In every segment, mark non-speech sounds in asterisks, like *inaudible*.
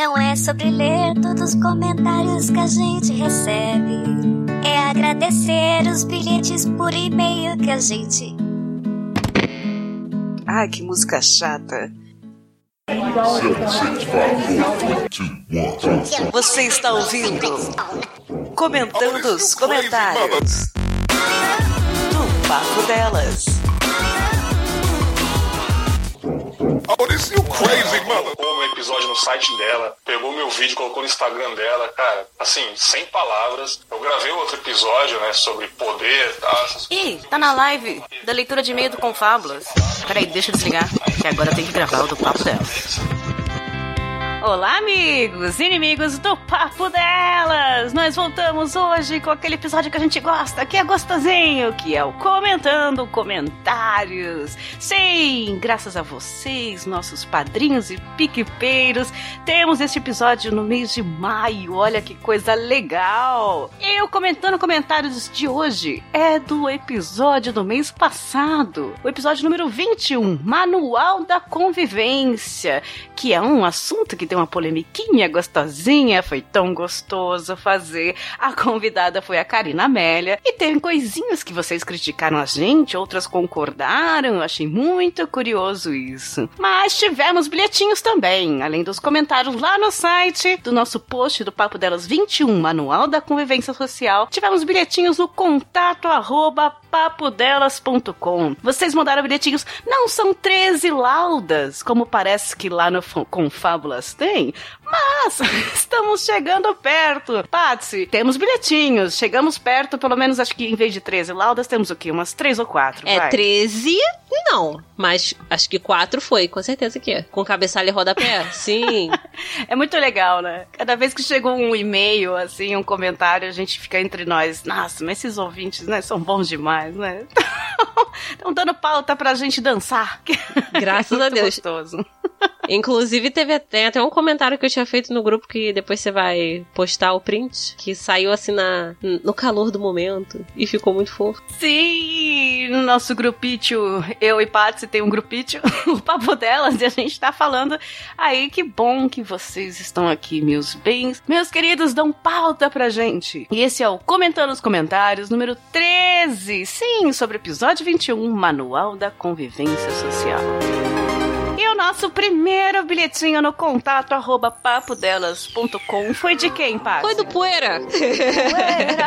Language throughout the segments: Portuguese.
Não é sobre ler todos os comentários que a gente recebe. É agradecer os bilhetes por e-mail que a gente. Ai, que música chata. Você está ouvindo? Comentando os comentários. Do Papo Delas. Oh, this you crazy mother. Um episódio no site dela, pegou meu vídeo, colocou no Instagram dela, cara, assim, sem palavras. Eu gravei outro episódio, né, sobre poder, tá? Ih, tá na live da leitura de e-mail do Confábulas. Peraí, deixa eu desligar, que agora tem que gravar o do papo dela. Olá, amigos inimigos do Papo Delas! Nós voltamos hoje com aquele episódio que a gente gosta, que é gostosinho, que é o Comentando Comentários. Sim, graças a vocês, nossos padrinhos e piquepeiros, temos este episódio no mês de maio. Olha que coisa legal! E o Comentando Comentários de hoje é do episódio do mês passado, o episódio número 21, Manual da Convivência, que é um assunto que tem uma polemiquinha gostosinha, foi tão gostoso fazer. A convidada foi a Karina Amélia. E tem coisinhas que vocês criticaram a gente, outras concordaram. Eu achei muito curioso isso. Mas tivemos bilhetinhos também, além dos comentários lá no site do nosso post do Papo Delas 21, Manual da Convivência Social. Tivemos bilhetinhos no contato arroba papodelas.com. Vocês mandaram bilhetinhos, não são 13 laudas, como parece que lá no Confábulas tem, mas *laughs* estamos chegando perto. Patsy, temos bilhetinhos, chegamos perto, pelo menos acho que em vez de 13 laudas, temos o quê? Umas 3 ou 4. É, vai. 13 não, mas acho que 4 foi, com certeza que é. Com cabeçalho e rodapé, *laughs* sim. É muito legal, né? Cada vez que chega um e-mail, assim, um comentário, a gente fica entre nós. Nossa, mas esses ouvintes, né, são bons demais, né? *laughs* Estão dando pauta pra gente dançar. Graças É a Deus. Gostoso. Inclusive, teve tem até um comentário que eu tinha feito no grupo que depois você vai postar o print, que saiu assim na, no calor do momento e ficou muito fofo. Sim, no nosso grupítio, eu e Patsy tem um grupítio, *laughs* o papo delas, e a gente tá falando aí que bom que vocês estão aqui, meus bens. Meus queridos, dão pauta pra gente. E esse é o Comentando os Comentários, número 13. Sim, sobre o episódio 21, Manual da Convivência Social. Nosso primeiro bilhetinho no contato arroba papodelas.com foi de quem, Patsy? Foi do Poeira! Poeira.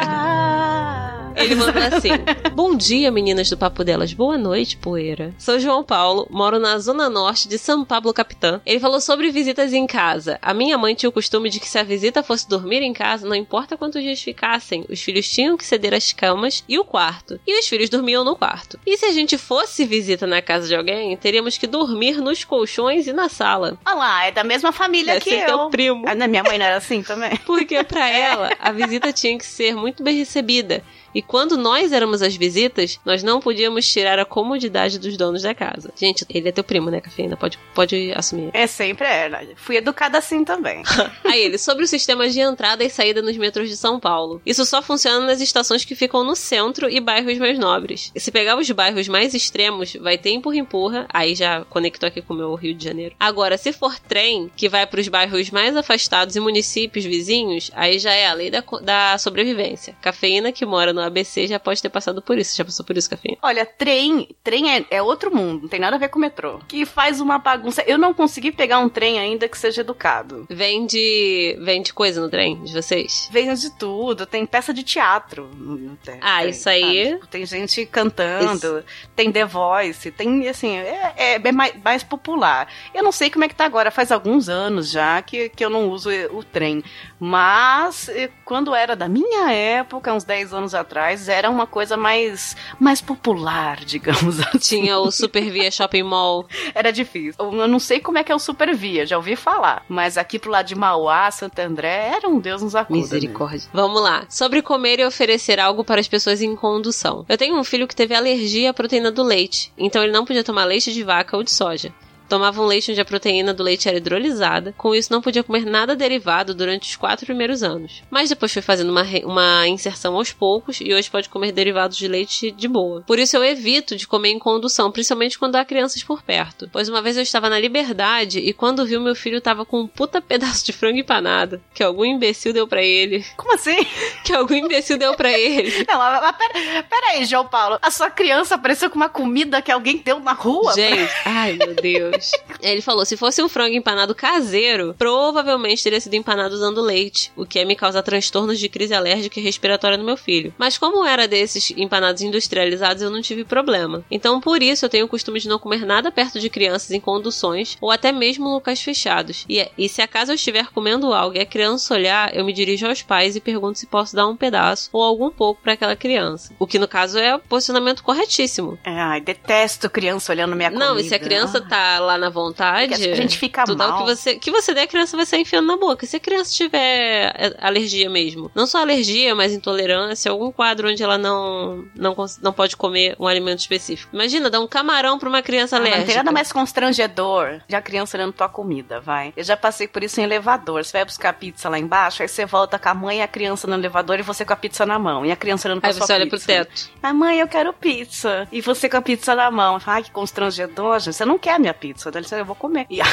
Ele mandou assim: Bom dia, meninas do Papo Delas. Boa noite, poeira. Sou João Paulo, moro na zona norte de São Pablo Capitã. Ele falou sobre visitas em casa. A minha mãe tinha o costume de que se a visita fosse dormir em casa, não importa quantos dias ficassem, os filhos tinham que ceder as camas e o quarto. E os filhos dormiam no quarto. E se a gente fosse visita na casa de alguém, teríamos que dormir nos colchões e na sala. Olha lá, é da mesma família Deve que ser eu. teu primo. Ah, minha mãe não era assim também? Porque pra ela, a visita tinha que ser muito bem recebida. E quando nós éramos as visitas, nós não podíamos tirar a comodidade dos donos da casa. Gente, ele é teu primo, né, Cafeína? Pode, pode assumir. É sempre é. né? Fui educada assim também. *laughs* Aí ele, sobre o sistema de entrada e saída nos metrôs de São Paulo. Isso só funciona nas estações que ficam no centro e bairros mais nobres. E se pegar os bairros mais extremos, vai ter empurra-empurra. Aí já conectou aqui com o meu Rio de Janeiro. Agora, se for trem, que vai para os bairros mais afastados e municípios vizinhos, aí já é a lei da, da sobrevivência. Cafeína, que mora no ABC, já pode ter passado por isso. Já passou por isso, Cafeína? Olha, trem, trem é, é outro mundo, não tem nada a ver com o metrô. Que faz uma bagunça. Eu não consegui pegar um trem ainda que seja educado. Vende, vende coisa no trem de vocês? Vem de tudo, tem peça de teatro no no trem. Ah, tem, isso aí-? Tipo, tem gente cantando, tem The Voice, tem, assim, é, é bem mais, mais popular. Eu não sei como é que tá agora, faz alguns anos já que, que eu não uso o trem. Mas, eh, quando era da minha época, uns 10 anos atrás, era uma coisa mais, mais popular, *laughs* digamos assim. Tinha o Super Via Shopping Mall. Era difícil. Eu não sei como é que é o Supervia, já ouvi falar. Mas aqui pro lado de Mauá, Santo André, era um Deus nos acuda. né? Misericórdia. Vamos lá. Sobre comer e oferecer algo para as pessoas em condução. Eu tenho um filho que teve alergia à proteína do leite, então ele não podia tomar leite de vaca ou de soja. Tomavam leite onde a proteína do leite era hidrolisada, com isso não podia comer nada derivado durante os quatro primeiros anos. Mas depois foi fazendo uma, uma inserção aos poucos e hoje pode comer derivados de leite de boa. Por isso eu evito de comer em condução, principalmente quando há crianças por perto. Pois uma vez eu estava na liberdade e quando vi o meu filho tava com um puta pedaço de frango empanado, que algum imbecil deu para ele. Como assim? Que algum imbecil deu para ele. *laughs* Não, mas pera, pera aí, João Paulo. A sua criança apareceu com uma comida que alguém deu na rua? Gente, ai meu Deus. *laughs* Ele falou: se fosse um frango empanado caseiro, provavelmente teria sido empanado usando leite, o que ia me causar transtornos de crise alérgica e respiratória no meu filho. Mas como era desses empanados industrializados, eu não tive problema. Então, por isso, eu tenho o costume de não comer nada perto de crianças em conduções ou até mesmo locais fechados. E, e se acaso eu estiver comendo algo e a criança olhar, eu me dirijo aos pais e pergunto se posso dar um pedaço ou algum pouco para aquela criança. O que no caso é o posicionamento corretíssimo. É, ai, detesto criança olhando minha comida. Não, e se a criança tá lá na vontade, a gente fica tudo mal. que você que você der, a criança vai sair enfiando na boca. Se a criança tiver é, alergia mesmo, não só alergia, mas intolerância, algum quadro onde ela não não, não pode comer um alimento específico. Imagina, dar um camarão pra uma criança Ah, alérgica. Não tem nada mais constrangedor de a criança olhando tua comida, vai. Eu já passei por isso em elevador. Você vai buscar pizza lá embaixo, aí você volta com a mãe e a criança no elevador e você com a pizza na mão. E a criança olhando pra Aí sua você olha pizza. pro teto. Ah, mãe, eu quero pizza. E você com a pizza na mão. Ai, que constrangedor, gente. Você não quer minha pizza. Daí você, eu vou comer. E *laughs*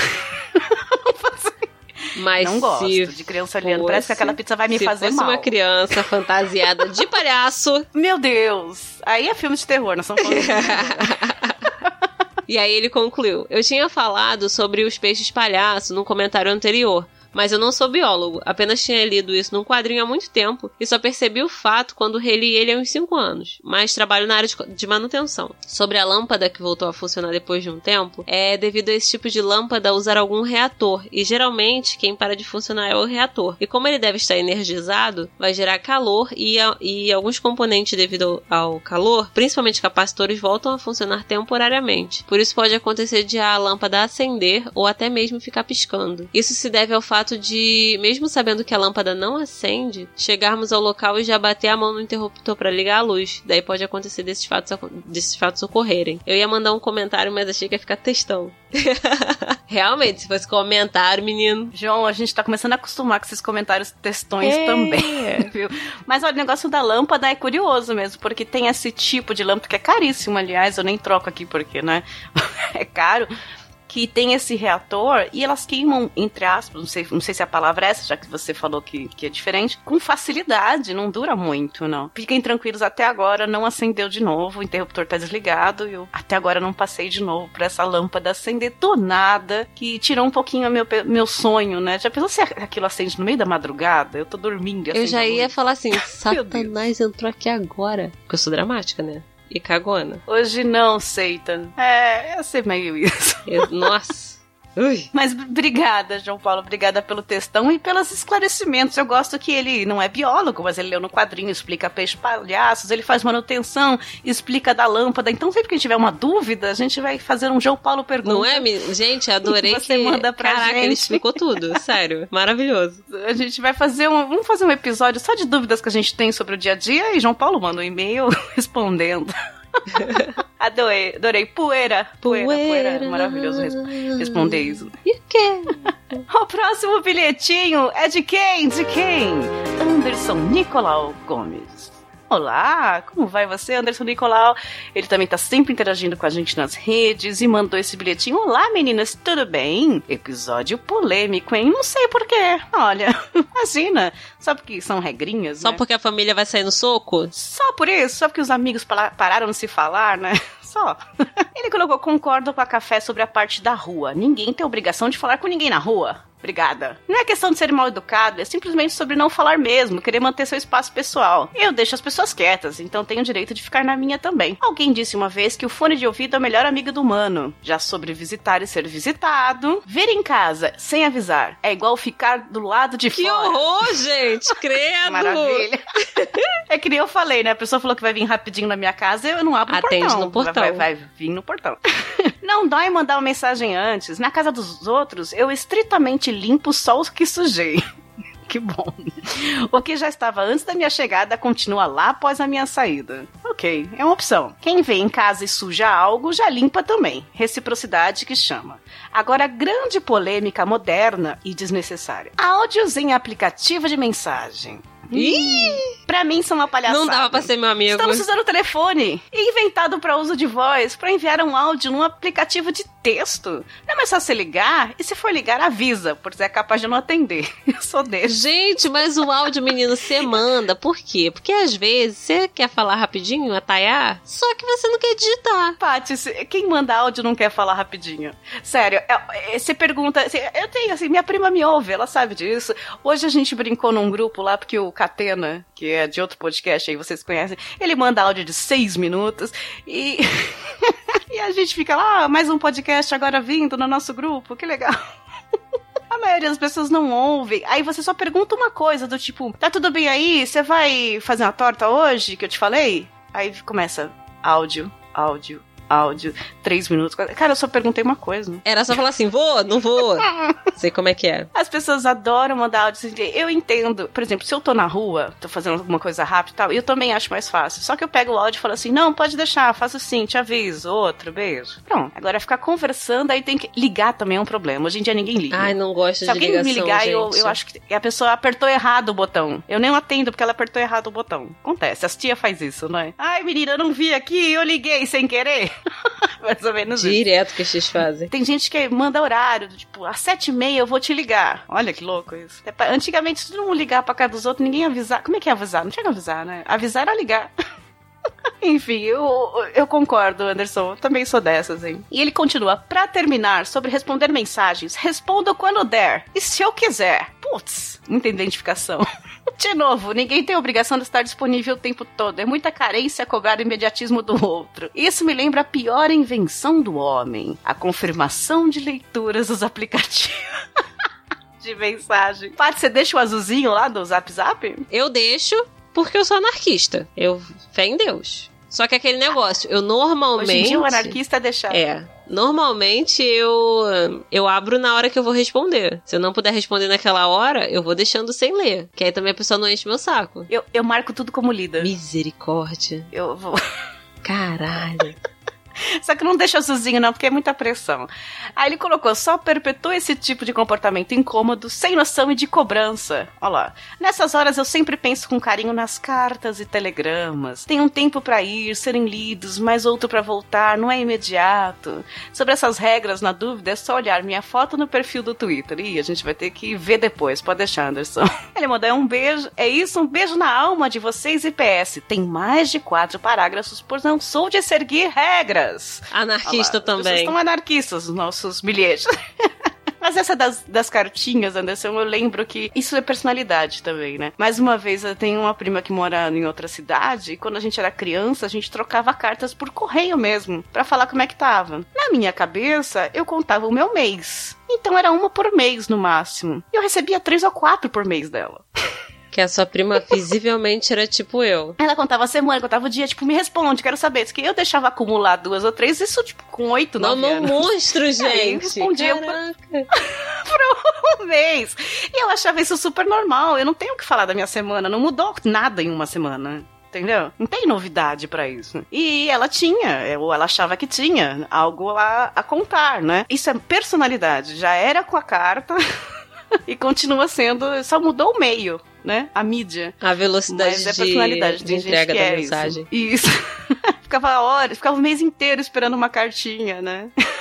Mas não gosto de criança olhando. Parece que aquela pizza vai me se fazer fosse mal. uma criança fantasiada de *laughs* palhaço, Meu Deus. Aí é filme de terror, nós estamos falando. E aí ele concluiu: Eu tinha falado sobre os peixes palhaço num comentário anterior. Mas eu não sou biólogo, apenas tinha lido isso num quadrinho há muito tempo e só percebi o fato quando reli ele há uns 5 anos, mas trabalho na área de, manutenção. Sobre a lâmpada que voltou a funcionar depois de um tempo, é devido a esse tipo de lâmpada usar algum reator, e geralmente quem para de funcionar é o reator. E como ele deve estar energizado, vai gerar calor e, a- e alguns componentes devido ao calor, principalmente capacitores, voltam a funcionar temporariamente. Por isso pode acontecer de a lâmpada acender ou até mesmo ficar piscando. Isso se deve ao fato de, mesmo sabendo que a lâmpada não acende, chegarmos ao local e já bater a mão no interruptor para ligar a luz. Daí pode acontecer desses fatos, desses fatos ocorrerem. Eu ia mandar um comentário, mas achei que ia ficar textão. *laughs* Realmente, se fosse comentário, menino. João, a gente tá começando a acostumar com esses comentários textões É. também, *laughs* viu? Mas olha, o negócio da lâmpada é curioso mesmo, porque tem esse tipo de lâmpada que é caríssimo, aliás, eu nem troco aqui porque, né? *laughs* é caro. Que tem esse reator e elas queimam, entre aspas, não sei, não sei se a palavra é essa, já que você falou que, que é diferente, com facilidade, não dura muito, não. Fiquem tranquilos, até agora não acendeu de novo, o interruptor tá desligado e eu até agora não passei de novo por essa lâmpada acender do nada, que tirou um pouquinho meu, meu sonho, né? Já pensou se aquilo acende no meio da madrugada? Eu tô dormindo Eu já ia falar assim. *laughs* Satanás entrou aqui agora. Porque eu sou dramática, né? E cagona. Hoje não, Satan. É, ia ser meio isso. Eu- nossa. Ui. Mas obrigada, João Paulo. Obrigada pelo textão e pelos esclarecimentos. Eu gosto que ele não é biólogo, mas ele leu no quadrinho, explica peixe palhaços, ele faz manutenção, explica da lâmpada. Então, sempre que tiver uma dúvida, a gente vai fazer um João Paulo pergunta. Não é, gente? Adorei Você que. manda pra Caraca, ele gente. explicou tudo. *laughs* Sério. Maravilhoso. A gente vai fazer um, vamos fazer um episódio só de dúvidas que a gente tem sobre o dia a dia e João Paulo manda um e-mail *laughs* respondendo. *laughs* adorei, adorei. Poeira. Poeira, poeira. É maravilhoso res- responder isso. E o quê? *laughs* O próximo bilhetinho é de quem? De quem? Anderson Nicolau Gomes. Olá, como vai você, Anderson Nicolau? Ele também tá sempre interagindo com a gente nas redes e mandou esse bilhetinho. Olá, meninas, tudo bem? Episódio polêmico, hein? Não sei porquê. Olha, *laughs* imagina. Só porque são regrinhas, Só né? porque a família vai sair no soco? Só por isso? Só porque os amigos pararam de se falar, né? *laughs* Só. *laughs* Ele colocou: concordo com a café sobre a parte da rua. Ninguém tem obrigação de falar com ninguém na rua. Obrigada. Não é questão de ser mal educado, é simplesmente sobre não falar mesmo, querer manter seu espaço pessoal. Eu deixo as pessoas quietas, então tenho o direito de ficar na minha também. Alguém disse uma vez que o fone de ouvido é o melhor amigo do humano. Já sobre visitar e ser visitado, vir em casa sem avisar é igual ficar do lado de Que fora. horror, gente! *laughs* Credo! Maravilha. *laughs* É que nem eu falei, né? A pessoa falou que vai vir rapidinho na minha casa, eu não abro Atende o portão. no portão. Vai, vai vir no portão. *laughs* Não dói mandar uma mensagem antes. Na casa dos outros, eu estritamente limpo só os que sujei. *laughs* Que bom. O que já estava antes da minha chegada continua lá após a minha saída. Ok. É uma opção. Quem vem em casa e suja algo, já limpa também. Reciprocidade que chama. Agora, grande polêmica moderna e desnecessária. Áudios em aplicativo de mensagem. Ih! Pra mim são uma palhaçada. Não dava pra ser meu amigo. Estamos usando o telefone, inventado para uso de voz, para enviar um áudio num aplicativo de texto. Não é mais só você ligar, e se for ligar, avisa, porque é capaz de não atender. *laughs* Eu sou desse. Gente, mas o áudio, menino, você manda. Por quê? Porque às vezes você quer falar rapidinho, ataiar, só que você não quer digitar. Paty, se- quem manda áudio não quer falar rapidinho. Sério, é- é- você pergunta. Eu tenho, assim, minha prima me ouve, ela sabe disso. Hoje a gente brincou num grupo lá, porque o Catena, que é de outro podcast aí, vocês conhecem, ele manda áudio de seis minutos e. *laughs* e a gente fica lá, ah, mais um podcast agora vindo no nosso grupo, que legal. *laughs* A maioria das pessoas não ouve. Aí você só pergunta uma coisa, do tipo, tá tudo bem aí? Você vai fazer uma torta hoje, que eu te falei? Aí começa áudio, áudio, áudio, três minutos. quatro- Cara, eu só perguntei uma coisa. Era só falar assim, vou, não vou. *laughs* Sei como é que é. As pessoas adoram mandar áudio. assim, Eu entendo. Por exemplo, se eu tô na rua, tô fazendo alguma coisa rápida e tal, eu também acho mais fácil. Só que eu pego o áudio e falo assim: não, pode deixar, faço assim, te aviso, outro, beijo. Pronto. Agora ficar conversando, aí tem que. Ligar também é um problema. Hoje em dia ninguém liga. Ai, não gosto Se de alguém ligação, me ligar, eu, eu acho que a pessoa apertou errado o botão. Eu nem atendo porque ela apertou errado o botão. Acontece, as tia faz isso, não é? Ai, menina, eu não vi aqui, eu liguei sem querer. *laughs* Mais ou menos isso. Direto que vocês fazem. Tem gente que manda horário, tipo, às sete e meia eu vou te ligar. Olha que louco isso. É Antigamente, se todo mundo ligar pra casa dos outros, ninguém avisar. Como é que é avisar? Não tinha que avisar, né? Avisar era ligar. *laughs* Enfim, eu, eu concordo, Anderson. Eu também sou dessas, hein? E ele continua. Pra terminar, sobre responder mensagens, respondo quando der. E se eu quiser. Putz, muita identificação. *laughs* De novo, ninguém tem obrigação de estar disponível o tempo todo. É muita carência cobrar o imediatismo do outro. Isso me lembra a pior invenção do homem: a confirmação de leituras dos aplicativos. *laughs* De mensagem. Paty, você deixa o azulzinho lá do Zap Zap? Eu deixo porque eu sou anarquista. Eu fé em Deus. Só que aquele negócio, eu normalmente. Hoje em dia o anarquista é deixar. É. Normalmente eu eu abro na hora que eu vou responder. Se eu não puder responder naquela hora, eu vou deixando sem ler. Que aí também a pessoa não enche meu saco. Eu, eu marco tudo como lida. Misericórdia. Eu vou. Caralho. *laughs* *laughs* Só que não deixa azulzinho, não, porque é muita pressão. Aí ele colocou, só perpetua esse tipo de comportamento incômodo, sem noção e de cobrança. Olha lá. Nessas horas eu sempre penso com carinho nas cartas e telegramas. Tem um tempo pra ir, serem lidos, mais outro pra voltar, não é imediato. Sobre essas regras, na dúvida, é só olhar minha foto no perfil do Twitter. Ih, a gente vai ter que ver depois, pode deixar, Anderson. *laughs* Ele mandou um beijo, é isso, um beijo na alma de vocês e PS. Tem mais de quatro parágrafos, pois não sou de seguir regras. Anarquista Olha lá, Vocês também. estão anarquistas, os nossos bilhetes. *laughs* Mas essa das, das cartinhas, Anderson, eu lembro que isso é personalidade também, né? Mais uma vez, eu tenho uma prima que mora em outra cidade, e quando a gente era criança, a gente trocava cartas por correio mesmo, pra falar como é que tava. Na minha cabeça, eu contava o meu mês. Então era uma por mês no máximo. E eu recebia três ou quatro por mês dela. *laughs* Que a sua prima *laughs* visivelmente era tipo eu. Ela contava a semana, contava o dia, tipo, me responde, quero saber. Diz que eu deixava acumular duas ou três, isso, tipo, com oito, Não, nove não anos. monstro, *laughs* Aí, gente. respondia pra- Caraca. *laughs* por um mês. E eu achava isso super normal. Eu não tenho o que falar da minha semana. Não mudou nada em uma semana. Entendeu? Não tem novidade pra isso. E ela tinha, ou ela achava que tinha, algo a, a contar, né? Isso é personalidade. Já era com a carta e continua sendo, só mudou o meio, né? A mídia. A velocidade Mas é de, personalidade. de gente entrega da é mensagem. Isso. isso. *laughs* ficava horas, ficava o mês inteiro esperando uma cartinha, né? *laughs*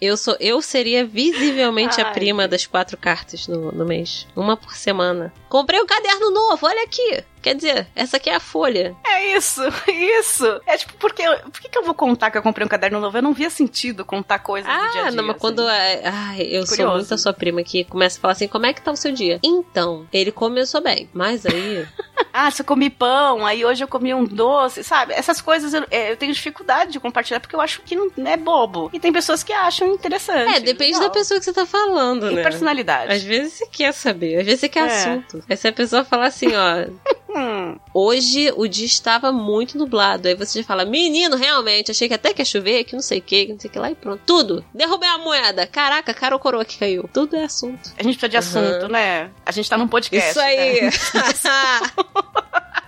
Eu sou, eu seria visivelmente a Ai, prima das quatro cartas no, no mês. Uma por semana. Comprei um caderno novo, olha aqui. Quer dizer, essa aqui é a folha. É isso, *laughs* isso. É tipo, porque por que, que eu vou contar que eu comprei um caderno novo? Eu não via sentido contar coisas do dia a Ah, dia. não, mas assim. quando. é- Ai, eu sou Curioso. muito a sua prima que começa a falar assim: como é que tá o seu dia? Então, ele começou bem. Mas aí. *laughs* Ah, se eu comi pão, aí hoje eu comi um doce, sabe? Essas coisas eu, é, eu tenho dificuldade de compartilhar porque eu acho que não é bobo. E tem pessoas que acham interessante. é, depende legal. da pessoa que você tá falando, E né? personalidade. Às vezes você quer saber, às vezes você quer É. assunto. Aí se a pessoa falar assim, ó, Hum, hoje o dia estava muito nublado. Aí você já fala, menino, realmente, achei que até que ia chover, que não sei o que, que não sei o que lá e pronto. Tudo. Derrubei a moeda. Caraca, cara ou coroa que caiu. Tudo é assunto. a gente precisa de Uhum. assunto, né? A gente tá num podcast. Isso aí. né? *laughs* *laughs* *laughs*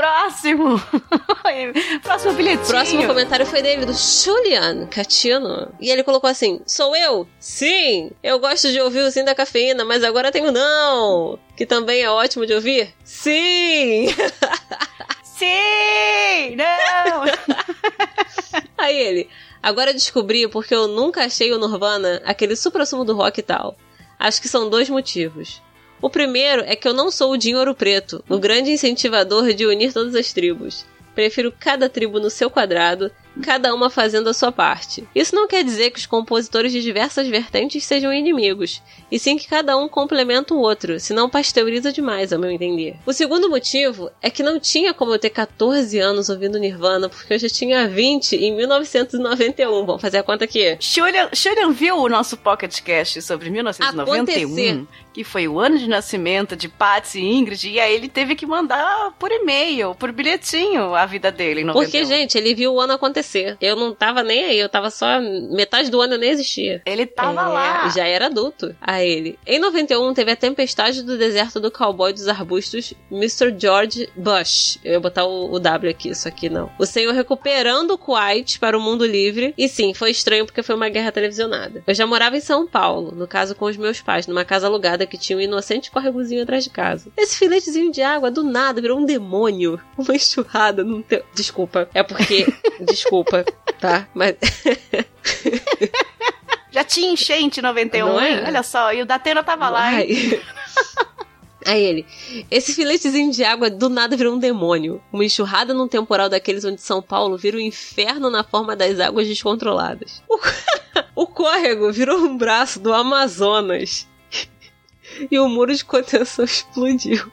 Próximo. *laughs* Próximo bilhetinho. Próximo comentário foi dele, do Julian Catino. E ele colocou assim: Sou eu? Sim! Eu gosto de ouvir o Sim da Cafeína, mas agora tenho não! Que também é ótimo de ouvir? Sim! *laughs* Sim! Não! *laughs* Aí ele. Agora descobri porque eu nunca achei o Nirvana aquele supra-sumo do rock e tal. Acho que são dois motivos. O primeiro é que eu não sou o Dinho Ouro Preto, o grande incentivador de unir todas as tribos. Prefiro cada tribo no seu quadrado, cada uma fazendo a sua parte. Isso não quer dizer que os compositores de diversas vertentes sejam inimigos, e sim que cada um complementa o outro, senão pasteuriza demais, ao meu entender. O segundo motivo é que não tinha como eu ter 14 anos ouvindo Nirvana, porque eu já tinha 20 em 1991. Vamos fazer a conta aqui. Julian viu o nosso Pocket Cast sobre 1991, Acontecer. que foi o ano de nascimento de Patsy e Ingrid, e aí ele teve que mandar por e-mail, por bilhetinho, a vida dele em 91. Porque, gente, ele viu o ano acontecer. Eu não tava nem aí, eu tava só. Metade do ano eu nem existia. Ele tava É, lá. Já era adulto. A ele. Em 91 teve a tempestade do deserto do cowboy dos arbustos, Mr. George Bush. Eu ia botar o, o W aqui, isso aqui não. O senhor recuperando o Kuwait para o mundo livre. E sim, foi estranho porque foi uma guerra televisionada. Eu já morava em São Paulo, no caso com os meus pais, numa casa alugada que tinha um inocente córregozinho atrás de casa. Esse filetezinho de água do nada virou um demônio. Uma enxurrada. Não te... Desculpa. É porque. Desculpa, *laughs* tá? Mas. *laughs* Já tinha enchente em 91, Não é? hein? Olha só, e o Datena tava lá, hein? *laughs* Aí ele, esse filetezinho de água do nada virou um demônio. Uma enxurrada num temporal daqueles onde São Paulo vira um inferno na forma das águas descontroladas. O, *laughs* o córrego virou um braço do Amazonas. E o muro de contenção explodiu.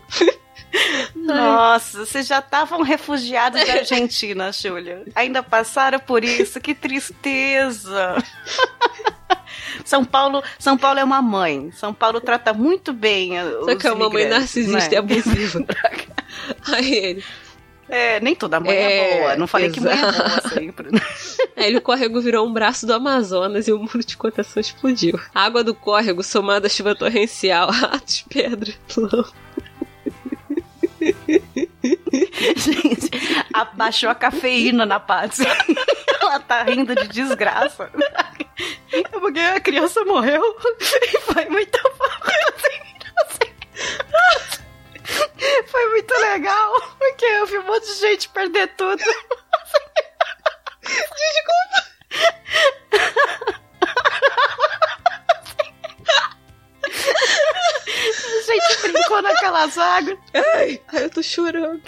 *laughs* Nossa, vocês já estavam refugiados da Argentina, *laughs* Júlia. Ainda passaram por isso, que tristeza. *laughs* São Paulo, São Paulo é uma mãe. São Paulo trata muito bem a- Só que é uma mãe narcisista né? e abusiva. Aí ele, É, nem toda mãe é, É, boa. Não falei que mãe é boa exato. sempre. Aí o córrego virou um braço do Amazonas e o muro de contenção explodiu. A água do córrego, somada à chuva torrencial, ratos, pedra, lama. Gente, abaixou a cafeína na Patsy. *laughs* Ela tá rindo de desgraça. É porque a criança morreu e foi muito Foi muito legal, porque eu vi um monte de gente perder tudo. A gente brincou naquelas águas. Ai, ai, eu tô chorando. *laughs*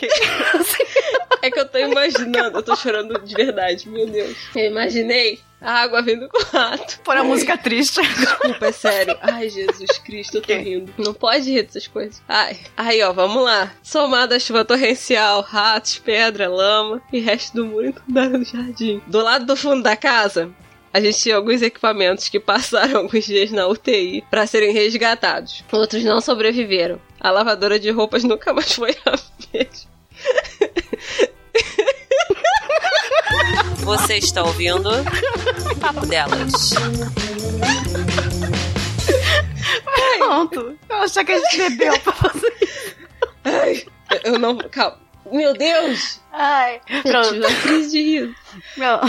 É que eu tô imaginando, eu tô chorando de verdade, meu Deus. Eu imaginei a água vindo com o rato. Por a música triste. Desculpa, é sério. Ai, Jesus Cristo, eu tô rindo. Não pode rir dessas coisas. Ai, aí, ó, vamos lá. Somada a chuva torrencial, ratos, pedra, lama e resto do muro inundado no jardim. Do lado do fundo da casa, a gente tinha alguns equipamentos que passaram *laughs* alguns dias na UTI pra serem resgatados. Outros não sobreviveram. A lavadora de roupas nunca mais foi *laughs* a mesma. Você está ouvindo Papo Delas. Pronto. Eu achei que a gente bebeu pra fazer isso. Ai, eu não. Calma. Meu Deus! Ai, Eu tive pronto. uma crise de riso. Meu.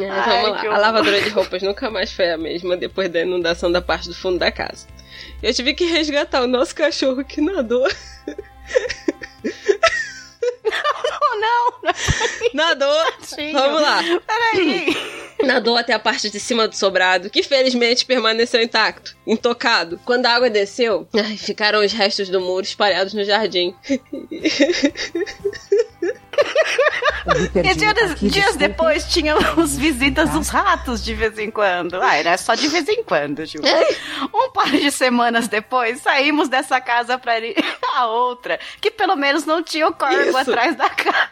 É, Ai, vamos lá. A lavadora de roupas nunca mais foi a mesma depois da inundação da parte do fundo da casa. Eu tive que resgatar o nosso cachorro que nadou. Oh, não. Nadou! Tadinho. Vamos lá. Peraí. Nadou até a parte de cima do sobrado, que felizmente permaneceu intacto, intocado. Quando a água desceu, ai, ficaram os restos do muro espalhados no jardim. *laughs* E dias, dias depois tinha os visitas dos ratos de vez em quando. Ah, era só de vez em quando, Ju. Um par de semanas depois, saímos dessa casa pra ir *laughs* a outra, que pelo menos não tinha o corvo Isso. atrás da casa.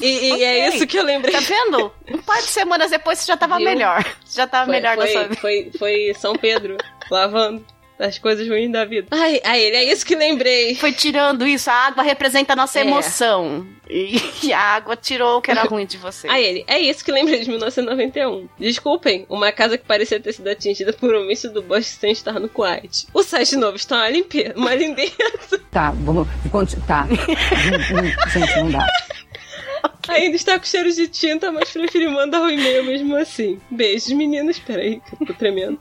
E, e é Ok. isso que eu lembrei. Tá vendo? Um par de semanas depois você já tava Viu? melhor. Já tava Foi, melhor foi, sua vida. foi, foi São Pedro lavando. Das coisas ruins da vida. Ai, ai, ele é isso que lembrei. Foi tirando isso, a água representa a nossa É. emoção. E, *laughs* e a água tirou o que era *laughs* ruim de você. Aí ele, é isso que lembrei de 1991. Desculpem, uma casa que parecia ter sido atingida por um míssil do Bosch sem estar no Kuwait. O site novo está uma limpeza, uma lindeza. Tá, vamos. Tá. *laughs* Gente, não dá. Ainda está com cheiro de tinta, mas preferi mandar o e-mail mesmo assim. Beijos, meninas. Peraí, que eu tô tremendo.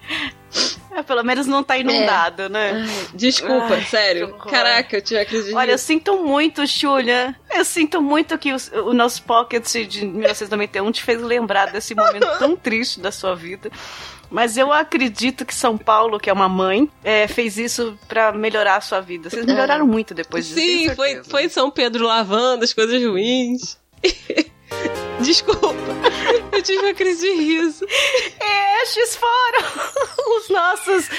É, pelo menos não tá inundado, né? Ai, desculpa, Ai, sério. Caraca, eu tive a crise de Olha, eu sinto muito, Julia. Eu sinto muito que os- o, nosso Pocket de 1991 te fez lembrar desse momento *laughs* tão triste da sua vida. Mas eu acredito que São Paulo, que é uma mãe, é, fez isso pra melhorar a sua vida. Vocês melhoraram muito depois disso. Sim, foi, foi São Pedro lavando as coisas ruins. *laughs* *laughs* Desculpa, eu tive uma crise de riso. Estes foram *laughs* os nossos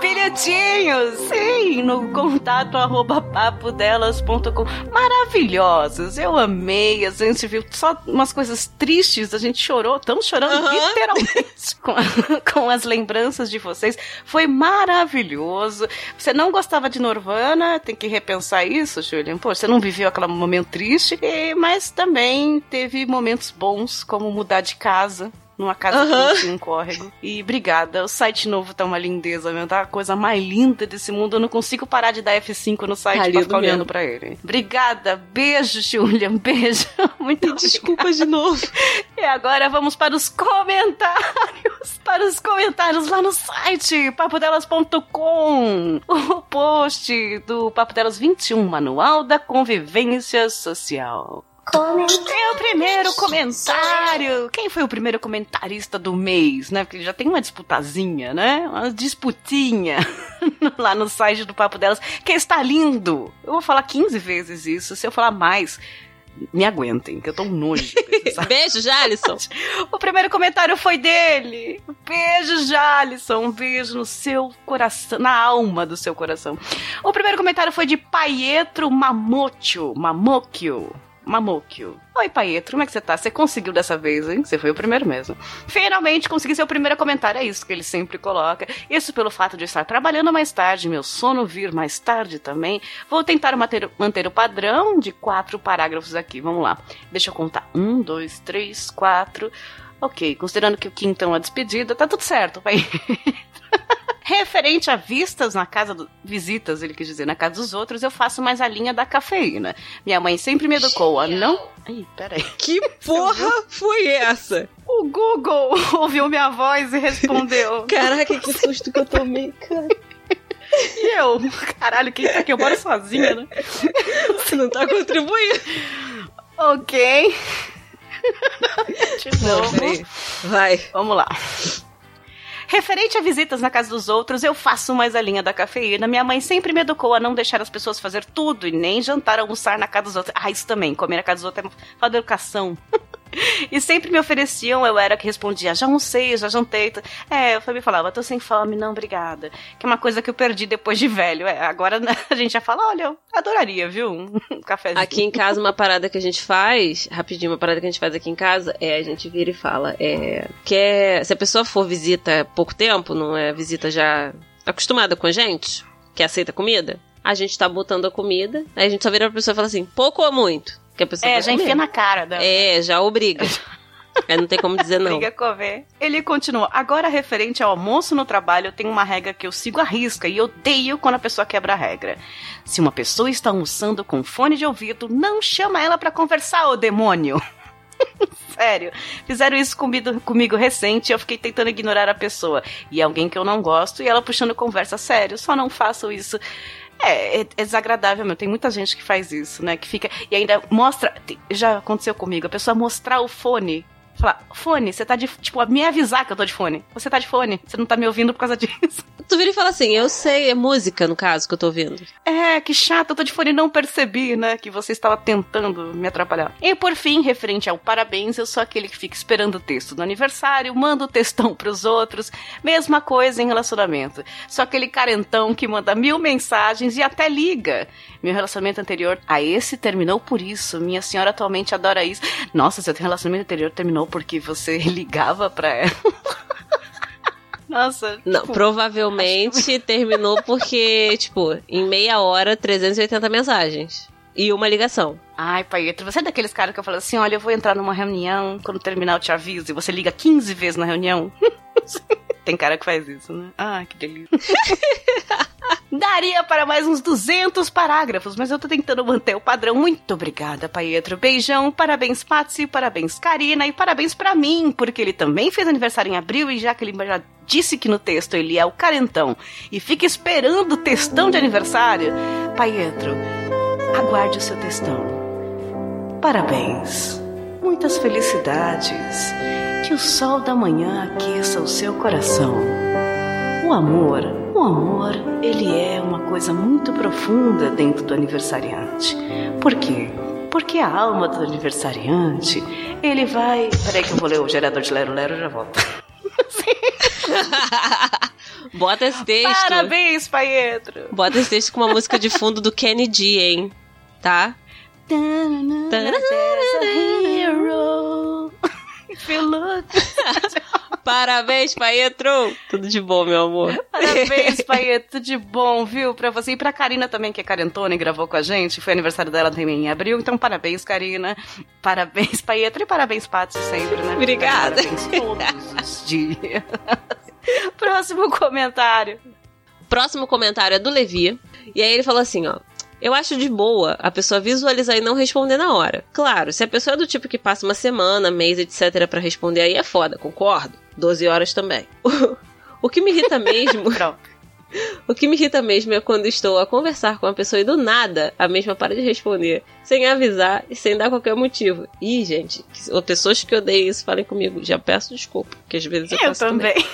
bilhetinhos. Sim, no contato arroba papodelas.com. Maravilhosos. Eu amei. A gente viu só umas coisas tristes. A gente chorou. Estamos chorando literalmente *laughs* com, a- com as lembranças de vocês. Foi maravilhoso. Você não gostava de Nirvana? Tem que repensar isso, Julian. Pô, você não viveu aquele momento triste. E- mas também teve momentos bons, como mudar de casa. Numa casa não tinha um córrego. E obrigada. O site novo tá uma lindeza mesmo. Tá a coisa mais linda desse mundo. Eu não consigo parar de dar F5 no site Tá pra ficar olhando mesmo. pra ele. Obrigada. Beijo, Julian. *laughs* Beijo. Muito obrigada. Desculpa de novo. E agora vamos para os comentários. *laughs* Para os comentários lá no site papodelas.com. O post do Papo Delas 21, Manual da Convivência Social. É o primeiro comentário. Quem foi o primeiro comentarista do mês, né? Porque já tem uma disputazinha, né? Uma disputinha *laughs* lá no site do Papo Delas, que está lindo. Eu vou falar 15 vezes isso. Se eu falar mais, me aguentem, que eu tô um nojo. *laughs* Beijo, Jalisson. O primeiro comentário foi dele. Beijo, Jalisson. Um beijo no seu coração, na alma do seu coração. O primeiro comentário foi de Paietro Mamocchio. Mamocchio. Mamocchio. Oi, Paietro, como é que você tá? Você conseguiu dessa vez, hein? Você foi o primeiro mesmo. Finalmente consegui seu primeiro comentário, é isso que ele sempre coloca. Isso pelo fato de estar trabalhando mais tarde, meu sono vir mais tarde também. Vou tentar manter, manter o padrão de quatro parágrafos aqui. Vamos lá. Deixa eu contar. Um, dois, três, quatro. Ok, considerando que o quinto é despedida, tá tudo certo, pai. *laughs* Referente a vistas na casa do... visitas, ele quis dizer, na casa dos outros, eu faço mais a linha da cafeína. Minha mãe sempre me educou a não. Ai, peraí. Que porra foi essa? O Google *laughs* ouviu minha voz e respondeu. *laughs* Caraca, que susto que eu tomei, cara. E eu? Caralho, quem tá aqui? Eu moro sozinha, né? Você não tá contribuindo. Ok. De Não, novo. peraí. Vai. Vamos lá. Referente a visitas na casa dos outros, eu faço mais a linha da cafeína. Minha mãe sempre me educou a não deixar as pessoas fazer tudo e nem jantar, almoçar na casa dos outros. Ah, isso também, comer na casa dos outros é de educação. *laughs* e sempre me ofereciam, eu era que respondia, já almocei, já jantei. É, eu também falava, tô sem fome, não, obrigada. Que é uma coisa que eu perdi depois de velho. É, agora *laughs* a gente já fala, olha, eu adoraria, viu? Um *laughs* cafezinho. Aqui em casa, uma parada que a gente faz, rapidinho, uma parada que a gente faz aqui em casa é a gente vira e fala, é, quer, se a pessoa for visita pouco tempo, não é visita já acostumada com a gente, que aceita comida, a gente tá botando a comida, aí a gente só vira pra pessoa e fala assim, pouco ou muito? Que a pessoa É, já comer. enfia na cara da. É, já obriga. Aí não tem como dizer não. Briga comer. Ele continua. Agora, referente ao almoço no trabalho, eu tenho uma regra que eu sigo à risca e odeio quando a pessoa quebra a regra. Se uma pessoa está almoçando com fone de ouvido, não chama ela pra conversar, ô demônio. *laughs* Sério, fizeram isso comigo, comigo recente e eu fiquei tentando ignorar a pessoa. E é alguém que eu não gosto e ela puxando conversa. Sério, só não façam isso. É, é, é desagradável, meu. Tem muita gente que faz isso, né? Que fica. E ainda mostra. Já aconteceu comigo, a pessoa mostrar o fone. Falar, fone, você tá de. Tipo, me avisar que eu tô de fone. Você tá de fone, você não tá me ouvindo por causa disso. *laughs* Tu vira e fala assim, eu sei, é música no caso que eu tô ouvindo. É, que chato, eu tô de fone e não percebi, né? Que você estava tentando me atrapalhar. E por fim, referente ao parabéns, eu sou aquele que fica esperando o texto do aniversário, manda o textão pros outros. Mesma coisa em relacionamento. Sou aquele carentão que manda mil mensagens e até liga. Meu relacionamento anterior a esse terminou por isso. Minha senhora atualmente adora isso. Nossa, seu relacionamento anterior terminou porque você *laughs* ligava pra ela. *laughs* Nossa. Não, tipo, provavelmente terminou porque, tipo, em meia hora, 380 mensagens. E uma ligação. Ai, Paetro, você é daqueles caras que eu falo assim: olha, eu vou entrar numa reunião, quando terminar eu te aviso, e você liga 15 vezes na reunião. *laughs* Tem cara que faz isso, né? Ah, que delícia. *laughs* Daria para mais uns 200 parágrafos, mas eu tô tentando manter o padrão. Muito obrigada, Paetro. Beijão, parabéns, Patsy, parabéns, Karina, e parabéns pra mim, porque ele também fez aniversário em abril e já que ele já disse que no texto ele é o carentão e fica esperando o textão de aniversário, Paetro, aguarde o seu textão. Parabéns. Muitas felicidades. Que o sol da manhã aqueça o seu coração. O amor, o amor, ele é uma coisa muito profunda dentro do aniversariante. Por quê? Porque a alma do aniversariante, ele vai. Peraí que eu vou ler o gerador de Lero Lero e já volto. *laughs* Bota esse texto. Parabéns, Paetro! Bota esse texto com uma música de fundo do Kennedy, hein? Tá? Look. *laughs* Parabéns, Paetro! Tudo de bom, meu amor. Parabéns, *laughs* Paeto, de bom, viu? Pra você e pra Karina também, que é carentona e gravou com a gente. Foi aniversário dela também em abril, então parabéns, Karina. Parabéns, Paetro, e parabéns, Patsy, sempre, né? Obrigada. Parabéns todos os dias. *laughs* Próximo comentário. Próximo comentário é do Levi. E aí ele falou assim, ó. Eu acho de boa a pessoa visualizar e não responder na hora. Claro, se a pessoa é do tipo que passa uma semana, mês, etc. pra responder, aí é foda, concordo. 12 horas também. *laughs* o que me irrita mesmo. *laughs* O que me irrita mesmo é quando estou a conversar com a pessoa e do nada a mesma para de responder, sem avisar e sem dar qualquer motivo. Ih, gente, pessoas que odeiam isso falem comigo. Já peço desculpa, porque às vezes eu, Eu faço também. também.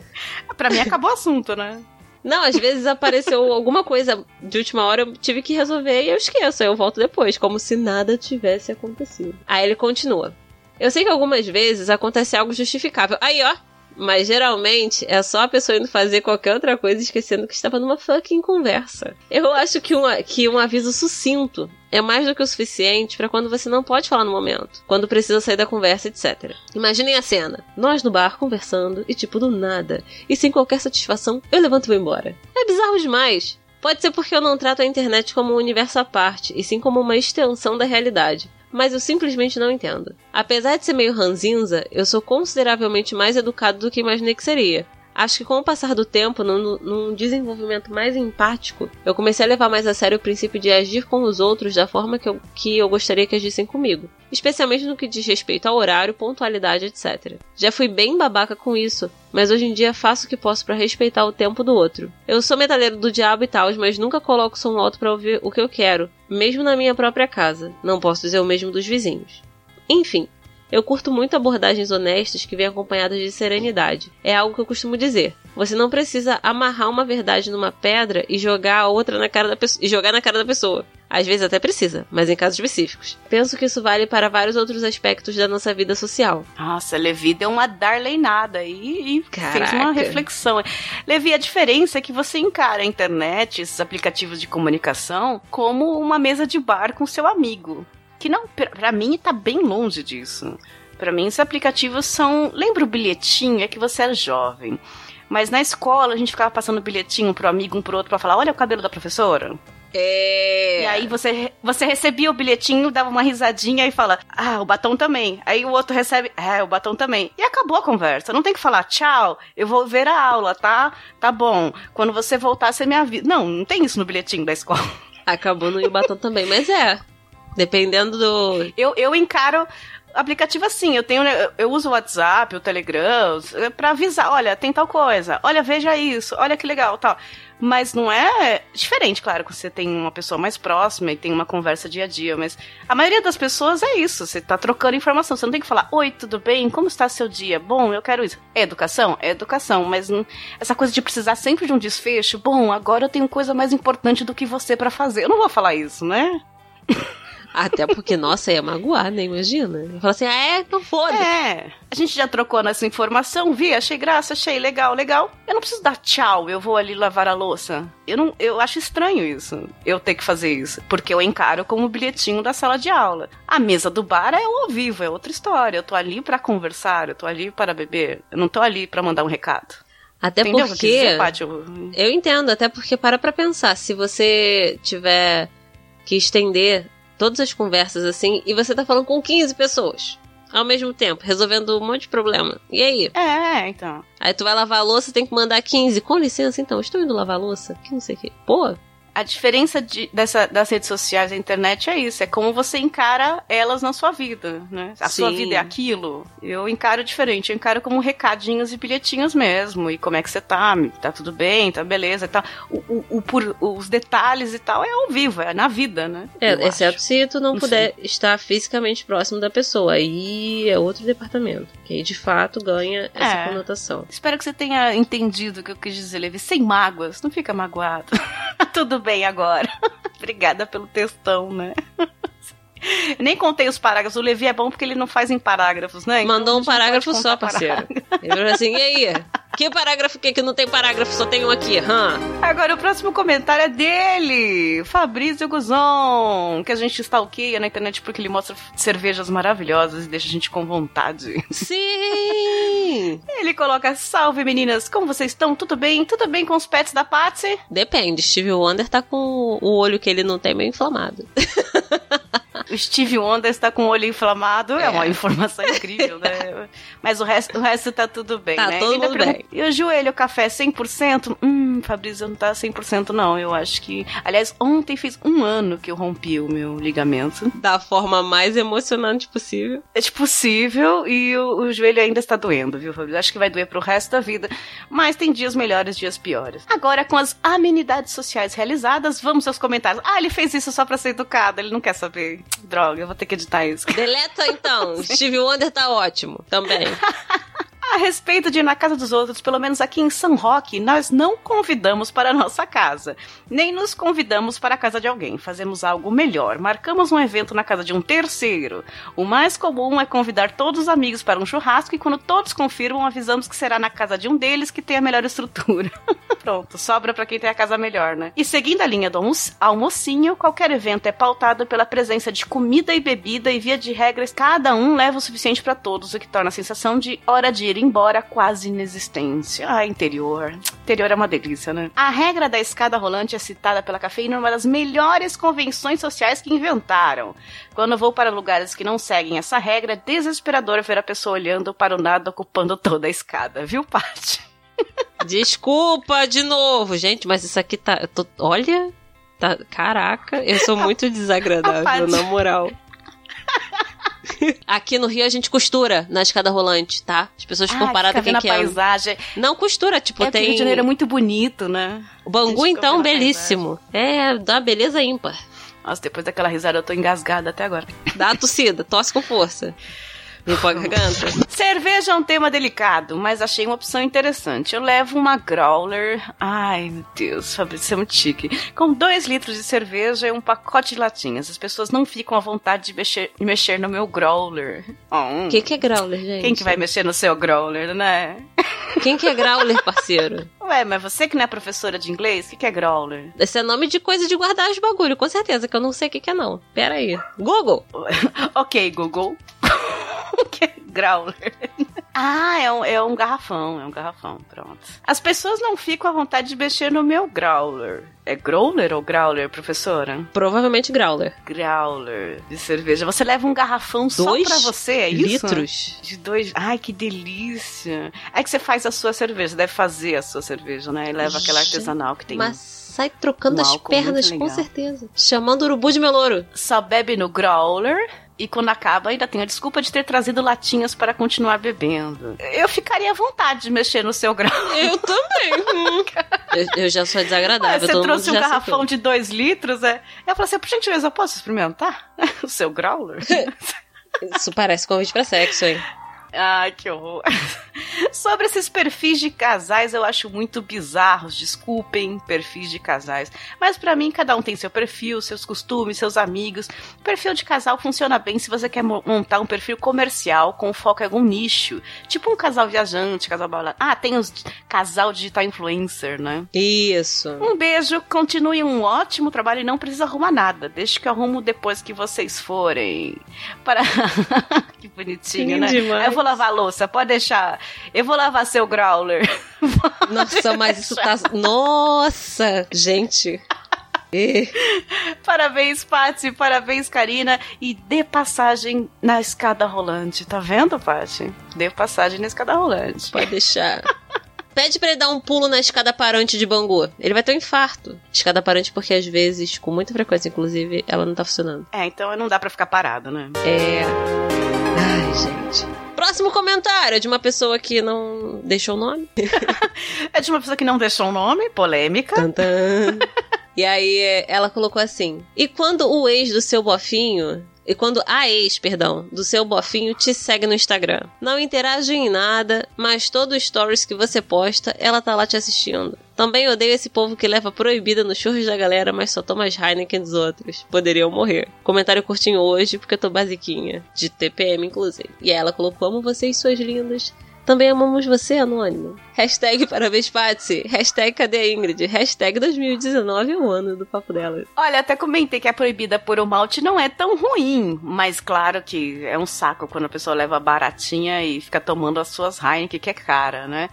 *laughs* pra mim acabou o assunto, né? Não, às vezes apareceu *laughs* alguma coisa de última hora, eu tive que resolver e eu esqueço, aí eu volto depois, como se nada tivesse acontecido. Aí ele continua. Eu sei que algumas vezes acontece algo justificável. Aí, ó. Mas geralmente é só a pessoa indo fazer qualquer outra coisa esquecendo que estava numa fucking conversa. Eu acho que que um aviso sucinto é mais do que o suficiente para quando você não pode falar no momento, quando precisa sair da conversa, etc. Imaginem a cena: nós no bar conversando e, tipo, do nada, e sem qualquer satisfação, eu levanto e vou embora. É bizarro demais. Pode ser porque eu não trato a internet como um universo à parte, e sim como uma extensão da realidade. Mas eu simplesmente não entendo. Apesar de ser meio ranzinza, eu sou consideravelmente mais educado do que imaginei que seria. Acho que com o passar do tempo, num, num, desenvolvimento mais empático, eu comecei a levar mais a sério o princípio de agir com os outros da forma que eu, que eu gostaria que agissem comigo. Especialmente no que diz respeito ao horário, pontualidade, etc. Já fui bem babaca com isso, mas hoje em dia faço o que posso para respeitar o tempo do outro. Eu sou metaleiro do diabo e tal, mas nunca coloco som alto para ouvir o que eu quero, mesmo na minha própria casa. Não posso dizer o mesmo dos vizinhos. Enfim, eu curto muito abordagens honestas que vêm acompanhadas de serenidade. É algo que eu costumo dizer. Você não precisa amarrar uma verdade numa pedra e jogar a outra na cara da pessoa e jogar na cara da pessoa. Às vezes até precisa, mas em casos específicos. Penso que isso vale para vários outros aspectos da nossa vida social. Nossa, Levi deu uma darleinada e, e fez uma reflexão. Levi, a diferença é que você encara a internet, esses aplicativos de comunicação, como uma mesa de bar com seu amigo. Que não, pra, pra mim, tá bem longe disso. Pra mim, esses aplicativos são. Lembra o bilhetinho? É que você era jovem. Mas na escola a gente ficava passando bilhetinho pro amigo, um pro outro, pra falar: olha o cabelo da professora. É. E aí você, você recebia o bilhetinho, dava uma risadinha e fala, ah, o batom também. Aí o outro recebe, é, o batom também. E acabou a conversa. Não tem que falar, tchau, eu vou ver a aula, tá? Tá bom. Quando você voltar, você me avisa. Não, não tem isso no bilhetinho da escola. Acabou no batom também, mas é. Dependendo do. Eu, eu encaro aplicativo assim, eu tenho eu, uso o WhatsApp, o Telegram, pra avisar, olha, tem tal coisa, olha, veja isso, olha que legal, tal. Mas não é diferente, claro, que você tem uma pessoa mais próxima e tem uma conversa dia a dia, mas a maioria das pessoas é isso, você tá trocando informação, você não tem que falar, oi, tudo bem? Como está seu dia? Bom, eu quero isso. É educação? É educação, mas essa coisa de precisar sempre de um desfecho, bom, agora eu tenho coisa mais importante do que você pra fazer. Eu não vou falar isso, né? *laughs* Até porque, nossa, ia magoar, né? Imagina. Eu falo assim, ah, é, não foda. É, a gente já trocou nessa informação, vi, achei graça, achei legal, legal. Eu não preciso dar tchau, eu vou ali lavar a louça. Eu não, eu acho estranho isso, eu ter que fazer isso, porque eu encaro como o bilhetinho da sala de aula. A mesa do bar é ao vivo, é outra história. Eu tô ali pra conversar, eu tô ali para beber, eu não tô ali pra mandar um recado. Até Entendeu eu porque. dizer, Paty? Eu- Eu entendo, até porque para pra pensar, se você tiver que estender todas as conversas assim, e você tá falando com 15 pessoas ao mesmo tempo, resolvendo um monte de problema. E aí? É, então. Aí tu vai lavar a louça, tem que mandar 15. Com licença, então, estou indo lavar a louça. Que não sei o quê. Pô, A diferença de- dessa, das redes sociais e da internet é isso, é como você encara elas na sua vida, né? A sua Sim. vida é aquilo. Eu encaro diferente, eu encaro como recadinhos e bilhetinhos mesmo. E como é que você tá? Tá tudo bem, tá beleza e tal. O, o- o por- os detalhes e tal é ao vivo, é na vida, né? é, Eu exceto acho. se tu não Enfim. puder estar fisicamente próximo da pessoa. Aí é outro departamento. Que aí de fato ganha essa É. conotação. Espero que você tenha entendido o que eu quis dizer, Levi. Sem mágoas, não fica magoado. *laughs* Tudo bem agora. *laughs* Obrigada pelo textão, né? Nem contei os parágrafos. O Levi é bom porque ele não faz em parágrafos, né? Então Mandou a um parágrafo só, parceiro. Ele falou assim, e aí? Que parágrafo que, que não tem parágrafo? Só tem um aqui, hã? Agora, o próximo comentário é dele, Fabrício Guzon, que a gente stalkeia na internet porque ele mostra cervejas maravilhosas e deixa a gente com vontade. Sim! *laughs* Ele coloca, salve meninas, como vocês estão? Tudo bem? Tudo bem com os pets da Patsy? Depende, Steve Wonder tá com o olho que ele não tem meio inflamado. *laughs* O Steve Wonder está com o olho inflamado, é, É. uma informação incrível, né? *laughs* Mas o resto, o resto tá tudo bem, Tá né? todo mundo pergunta, bem. E o joelho, o café 100%? Hum, Fabrício, não tá 100% não, eu acho que... Aliás, ontem fez um ano que eu rompi o meu ligamento. Da forma mais emocionante possível. É possível e o, o joelho ainda está doendo, viu, Fabrício? Acho que vai doer pro resto da vida. Mas tem dias melhores, dias piores. Agora, com as amenidades sociais realizadas, vamos aos comentários. Ah, ele fez isso só pra ser educado, ele não quer saber. Droga, eu vou ter que editar isso. Deleta então. *laughs* Steve Wonder tá ótimo também. *laughs* A respeito de ir na casa dos outros, pelo menos aqui em São Roque, nós não convidamos para a nossa casa, nem nos convidamos para a casa de alguém. Fazemos algo melhor. Marcamos um evento na casa de um terceiro. O mais comum é convidar todos os amigos para um churrasco e quando todos confirmam, avisamos que será na casa de um deles que tem a melhor estrutura. *laughs* Pronto, sobra para quem tem a casa melhor, né? E seguindo a linha do almo- almocinho, qualquer evento é pautado pela presença de comida e bebida e via de regras, cada um leva o suficiente para todos, o que torna a sensação de hora de ir embora quase inexistência. Ah, interior. Interior é uma delícia, né? A regra da escada rolante é citada pela cafeína em uma das melhores convenções sociais que inventaram. Quando eu vou para lugares que não seguem essa regra, é desesperador ver a pessoa olhando para o nada ocupando toda a escada, viu, Paty? *laughs* Desculpa de novo, gente, mas isso aqui tá. tô- olha. Tá, caraca, eu sou *laughs* muito desagradável, na moral. *laughs* Aqui no Rio a gente costura na escada rolante, tá? As pessoas ficam Ah, paradas quem a quer. paisagem. Não costura, tipo, é porque o tem. Rio de Janeiro é muito bonito, né? O Bangu, então, belíssimo. É, dá uma beleza ímpar. Nossa, depois daquela risada eu tô engasgada até agora. Dá a tossida, tosse com força. *laughs* Limpa a garganta. Cerveja é um tema delicado, mas achei uma opção interessante. Eu levo uma growler. Ai, meu Deus, Fabrício, isso é muito chique. Com 2 litros de cerveja e um pacote de latinhas. As pessoas não ficam à vontade de mexer, de mexer no meu growler. Oh, O que, que é growler, gente? Quem que vai mexer no seu growler, né? Quem que é growler, parceiro? *laughs* Ué, mas você que não é professora de inglês, o que, que é growler? Esse é nome de coisa de guardar os bagulho, com certeza, que eu não sei o que, que é não. Pera aí. Google. *laughs* ok, Google. *laughs* O *laughs* que é growler? Ah, é um, é um garrafão, é um garrafão, pronto. As pessoas não ficam à vontade de mexer no meu growler. É growler ou growler, professora? Provavelmente growler. Growler de cerveja. Você leva um garrafão só Dois pra você, é isso? litros? De dois. Ai, que delícia. É que você faz a sua cerveja, deve fazer a sua cerveja, né? E leva aquela artesanal que tem. Mas sai trocando um as pernas, com certeza. Chamando o urubu de melouro. Só bebe no growler. E quando acaba, ainda tem a desculpa de ter trazido latinhas para continuar bebendo. Eu ficaria à vontade de mexer no seu growler. Eu também. *laughs* Eu, eu já sou Ué, desagradável. você todo trouxe um garrafão de dois litros, é? Eu falei assim, por gentileza, eu posso experimentar *laughs* o seu growler? *laughs* Isso parece convite pra sexo, hein? Ai, que horror. *laughs* Sobre esses perfis de casais, eu acho muito bizarros. Desculpem, perfis de casais. Mas pra mim, cada um tem seu perfil, seus costumes, seus amigos. O perfil de casal funciona bem se você quer mo- montar um perfil comercial com foco em algum nicho. Tipo um casal viajante, casal balada. Ah, tem os casal digital influencer, né? Isso. Um beijo, continue um ótimo trabalho e não precisa arrumar nada. Deixa que eu arrumo depois que vocês forem. Para. *laughs* Que bonitinho, Sim, né? demais. Eu vou lavar a louça, pode deixar. Eu vou lavar seu growler. *laughs* Nossa, mas isso tá. Nossa, gente. E- Parabéns, Paty. Parabéns, Karina. E dê passagem na escada rolante. Tá vendo, Paty? Dê passagem na escada rolante. Pode deixar. Pede pra ele dar um pulo na escada parante de Bangu. Ele vai ter um infarto. Escada parante porque às vezes, com muita frequência inclusive, ela não tá funcionando. É, então não dá pra ficar parado, né? É. Ai, gente. Próximo comentário é de uma pessoa que não deixou o nome. *laughs* É de uma pessoa que não deixou o nome, polêmica. Tantã. E aí é, ela colocou assim: E quando o ex do seu bofinho. E quando a ex, perdão, do seu bofinho te segue no Instagram. Não interage em nada, mas todo stories que você posta, ela tá lá te assistindo. Também odeio esse povo que leva proibida nos churros da galera, mas só toma as Heineken dos outros. Poderiam morrer. Comentário curtinho hoje, porque eu tô basiquinha. De TPM, inclusive. E ela colocou: Amo vocês, suas lindas. Também amamos você, Anônimo. Hashtag parabéns, Patsy. Hashtag cadê a Ingrid? Hashtag 2019 é o ano do papo dela. Olha, até comentei que a proibida por o malte não é tão ruim, mas claro que é um saco quando a pessoa leva baratinha e fica tomando as suas Heineken, que é cara, né?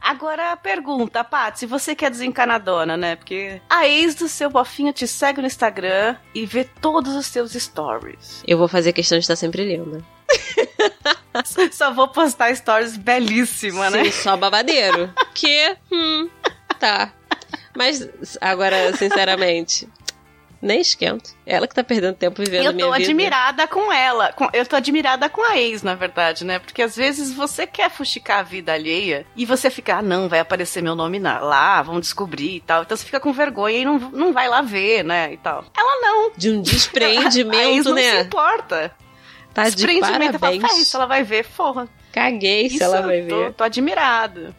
Agora a pergunta, Paty, você que é desencanadona, né? Porque a ex do seu bofinho te segue no Instagram e vê todos os seus stories. Eu vou fazer questão de estar sempre lendo. *laughs* Só vou postar stories belíssima, né? Sim, só babadeiro. que, hum, tá. Mas, agora, sinceramente, nem esquento. Ela que tá perdendo tempo vivendo a Eu minha tô vida. admirada com ela. com- Eu tô admirada com a ex, na verdade, né? Porque às vezes você quer fuxicar a vida alheia e você fica, ah, não, vai aparecer meu nome lá, vão descobrir e tal. Então você fica com vergonha e não, não vai lá ver, né? E tal. Ela não. De um *laughs* a ex desprendimento, não se né? importa. Tá de parabéns. "Ah, isso ela vai ver, porra. Caguei se Isso ela vai tô, ver. tô admirado.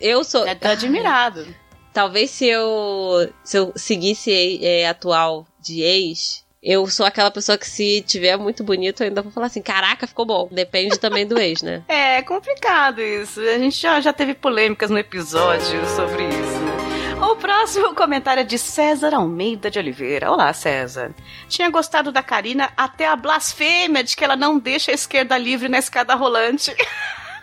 Eu sou. Eu tô admirado. *laughs* Talvez se eu se eu seguisse é, atual de ex, eu sou aquela pessoa que se tiver muito bonito, eu ainda vou falar assim, caraca, ficou bom. Depende também do ex, né? *laughs* É complicado isso. A gente já, já teve polêmicas no episódio sobre isso. O próximo comentário é de César Almeida de Oliveira. Olá, César. Tinha gostado da Karina até a blasfêmia de que ela não deixa a esquerda livre na escada rolante.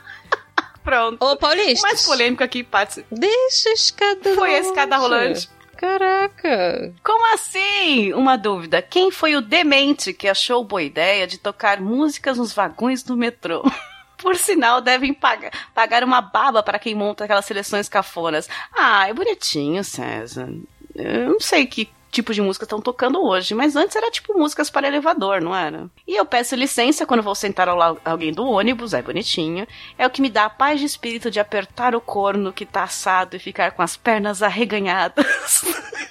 *laughs* Pronto. Ô, Paulista. Mais polêmico aqui, Patsy. Deixa a escada Foi a escada rolante. Caraca. Como assim? Uma dúvida. Quem foi o demente que achou boa ideia de tocar músicas nos vagões do metrô? *laughs* Por sinal, devem pagar, pagar uma baba para quem monta aquelas seleções cafonas. Ah, é bonitinho, César. Eu não sei que tipo de música estão tocando hoje, mas antes era tipo músicas para elevador, não era? E eu peço licença quando vou sentar ao lado alguém do ônibus, é bonitinho. É o que me dá a paz de espírito de apertar o corno que tá assado e ficar com as pernas arreganhadas. *laughs*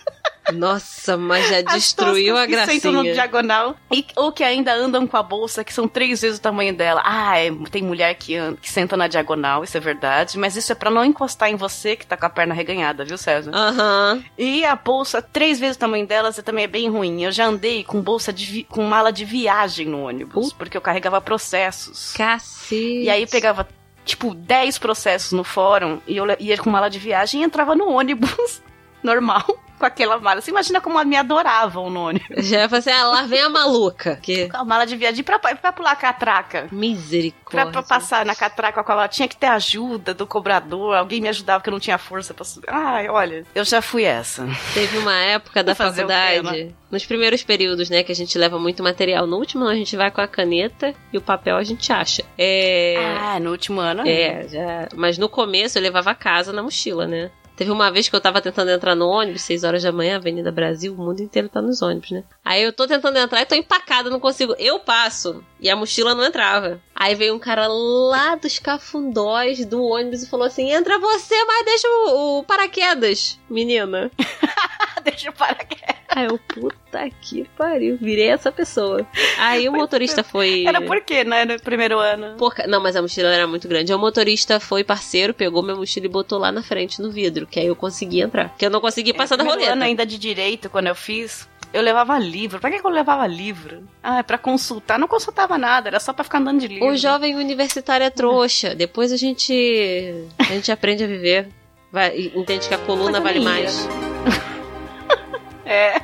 Nossa, mas já destruiu a toscas que sentam no gracinha. diagonal. E, ou que ainda andam com a bolsa, que são três vezes o tamanho dela. Ah, é, tem mulher que, anda, que senta na diagonal, isso é verdade. Mas isso é pra não encostar em você que tá com a perna reganhada, viu, César? Aham. E a bolsa, três vezes o tamanho delas, também é bem ruim. Eu já andei com bolsa de com mala de viagem no ônibus, porque eu carregava processos. Cacete. E aí pegava, tipo, 10 processos no fórum e eu ia com mala de viagem e entrava no ônibus *laughs* normal com aquela mala. Você imagina como me adoravam no ônibus. *laughs* Já vai assim, ah, lá vem a maluca. Que Com a mala de viagem pra, pra pular a catraca. Pra, misericórdia. pra passar na catraca com a mala. Tinha que ter ajuda do cobrador. Alguém me ajudava porque eu não tinha força pra subir. Ai, olha. Eu já fui essa. Teve uma *laughs* época da Fazer o faculdade, né? nos primeiros períodos, né, que a gente leva muito material. No último, a gente vai com a caneta e o papel a gente acha. É. Ah, no último ano. É, já. Mas no começo eu levava a casa na mochila, né? Teve uma vez que eu tava tentando entrar no ônibus, 6 horas da manhã, Avenida Brasil, o mundo inteiro tá nos ônibus, né? Aí eu tô tentando entrar e tô empacada, não consigo. Eu passo. E a mochila não entrava. Aí veio um cara lá dos cafundós do ônibus e falou assim: entra você, mas deixa o, o paraquedas, menina. *laughs* Deixa parar aqui. Aí eu, puta que pariu, virei essa pessoa. Aí o motorista foi. Era por quê, né? No primeiro ano. Porca- Não, mas a mochila era muito grande. Aí o motorista foi parceiro, pegou minha mochila e botou lá na frente no vidro, que aí eu consegui entrar. Que eu não consegui passar da no primeiro roleta. ano ainda de direito, quando eu fiz, eu levava livro. Pra que eu levava livro? Ah, é pra consultar. Não consultava nada, era só pra ficar andando de livro. O jovem universitário é trouxa. Depois a gente a gente aprende a viver. Vai, entende que a coluna vale mais. *laughs* É.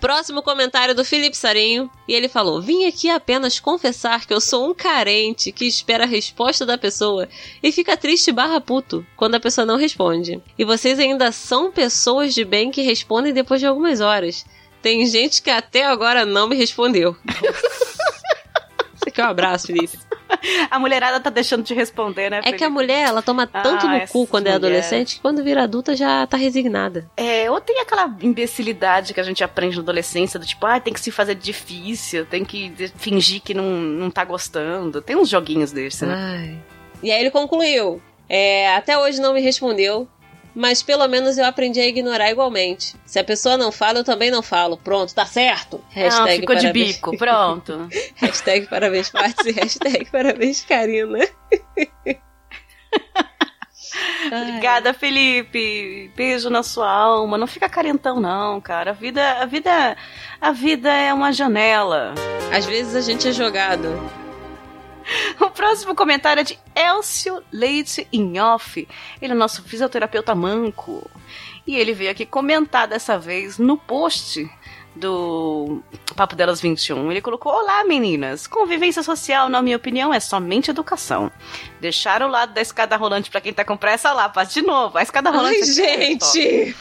Próximo comentário do Felipe Sarinho. E ele falou: Vim aqui apenas confessar que eu sou um carente que espera a resposta da pessoa e fica triste barra puto quando a pessoa não responde. E vocês ainda são pessoas de bem que respondem depois de algumas horas. Tem gente que até agora não me respondeu. *laughs* Aqui é um abraço, Felipe. *laughs* A mulherada tá deixando de responder, né? É que a mulher, ela toma tanto Ah, no cu quando é mulheres. adolescente que quando vira adulta já tá resignada. É, ou tem aquela imbecilidade que a gente aprende na adolescência, do tipo, ah, tem que se fazer difícil, tem que fingir que não, não tá gostando. Tem uns joguinhos desses, né? Ai. E aí ele concluiu. É, até hoje não me respondeu, mas pelo menos eu aprendi a ignorar igualmente. Se a pessoa não fala, eu também não falo. Pronto, tá certo. Não, ficou de parabéns- bico, pronto. *laughs* hashtag parabéns, Patsy. *laughs* hashtag parabéns, Karina. *laughs* Obrigada, Felipe. Beijo na sua alma. Não fica carentão, não, cara. A vida, a vida, a vida é uma janela. Às vezes a gente é jogado. *laughs* O próximo comentário é de Elcio Leite Inhoff. Ele é nosso fisioterapeuta manco. E ele veio aqui comentar dessa vez no post do Papo Delas 21. Ele colocou: Olá, meninas. Convivência social, na minha opinião, é somente educação. Deixar o lado da escada rolante pra quem tá com pressa lá, faz de novo. A escada rolante. Ai, é gente!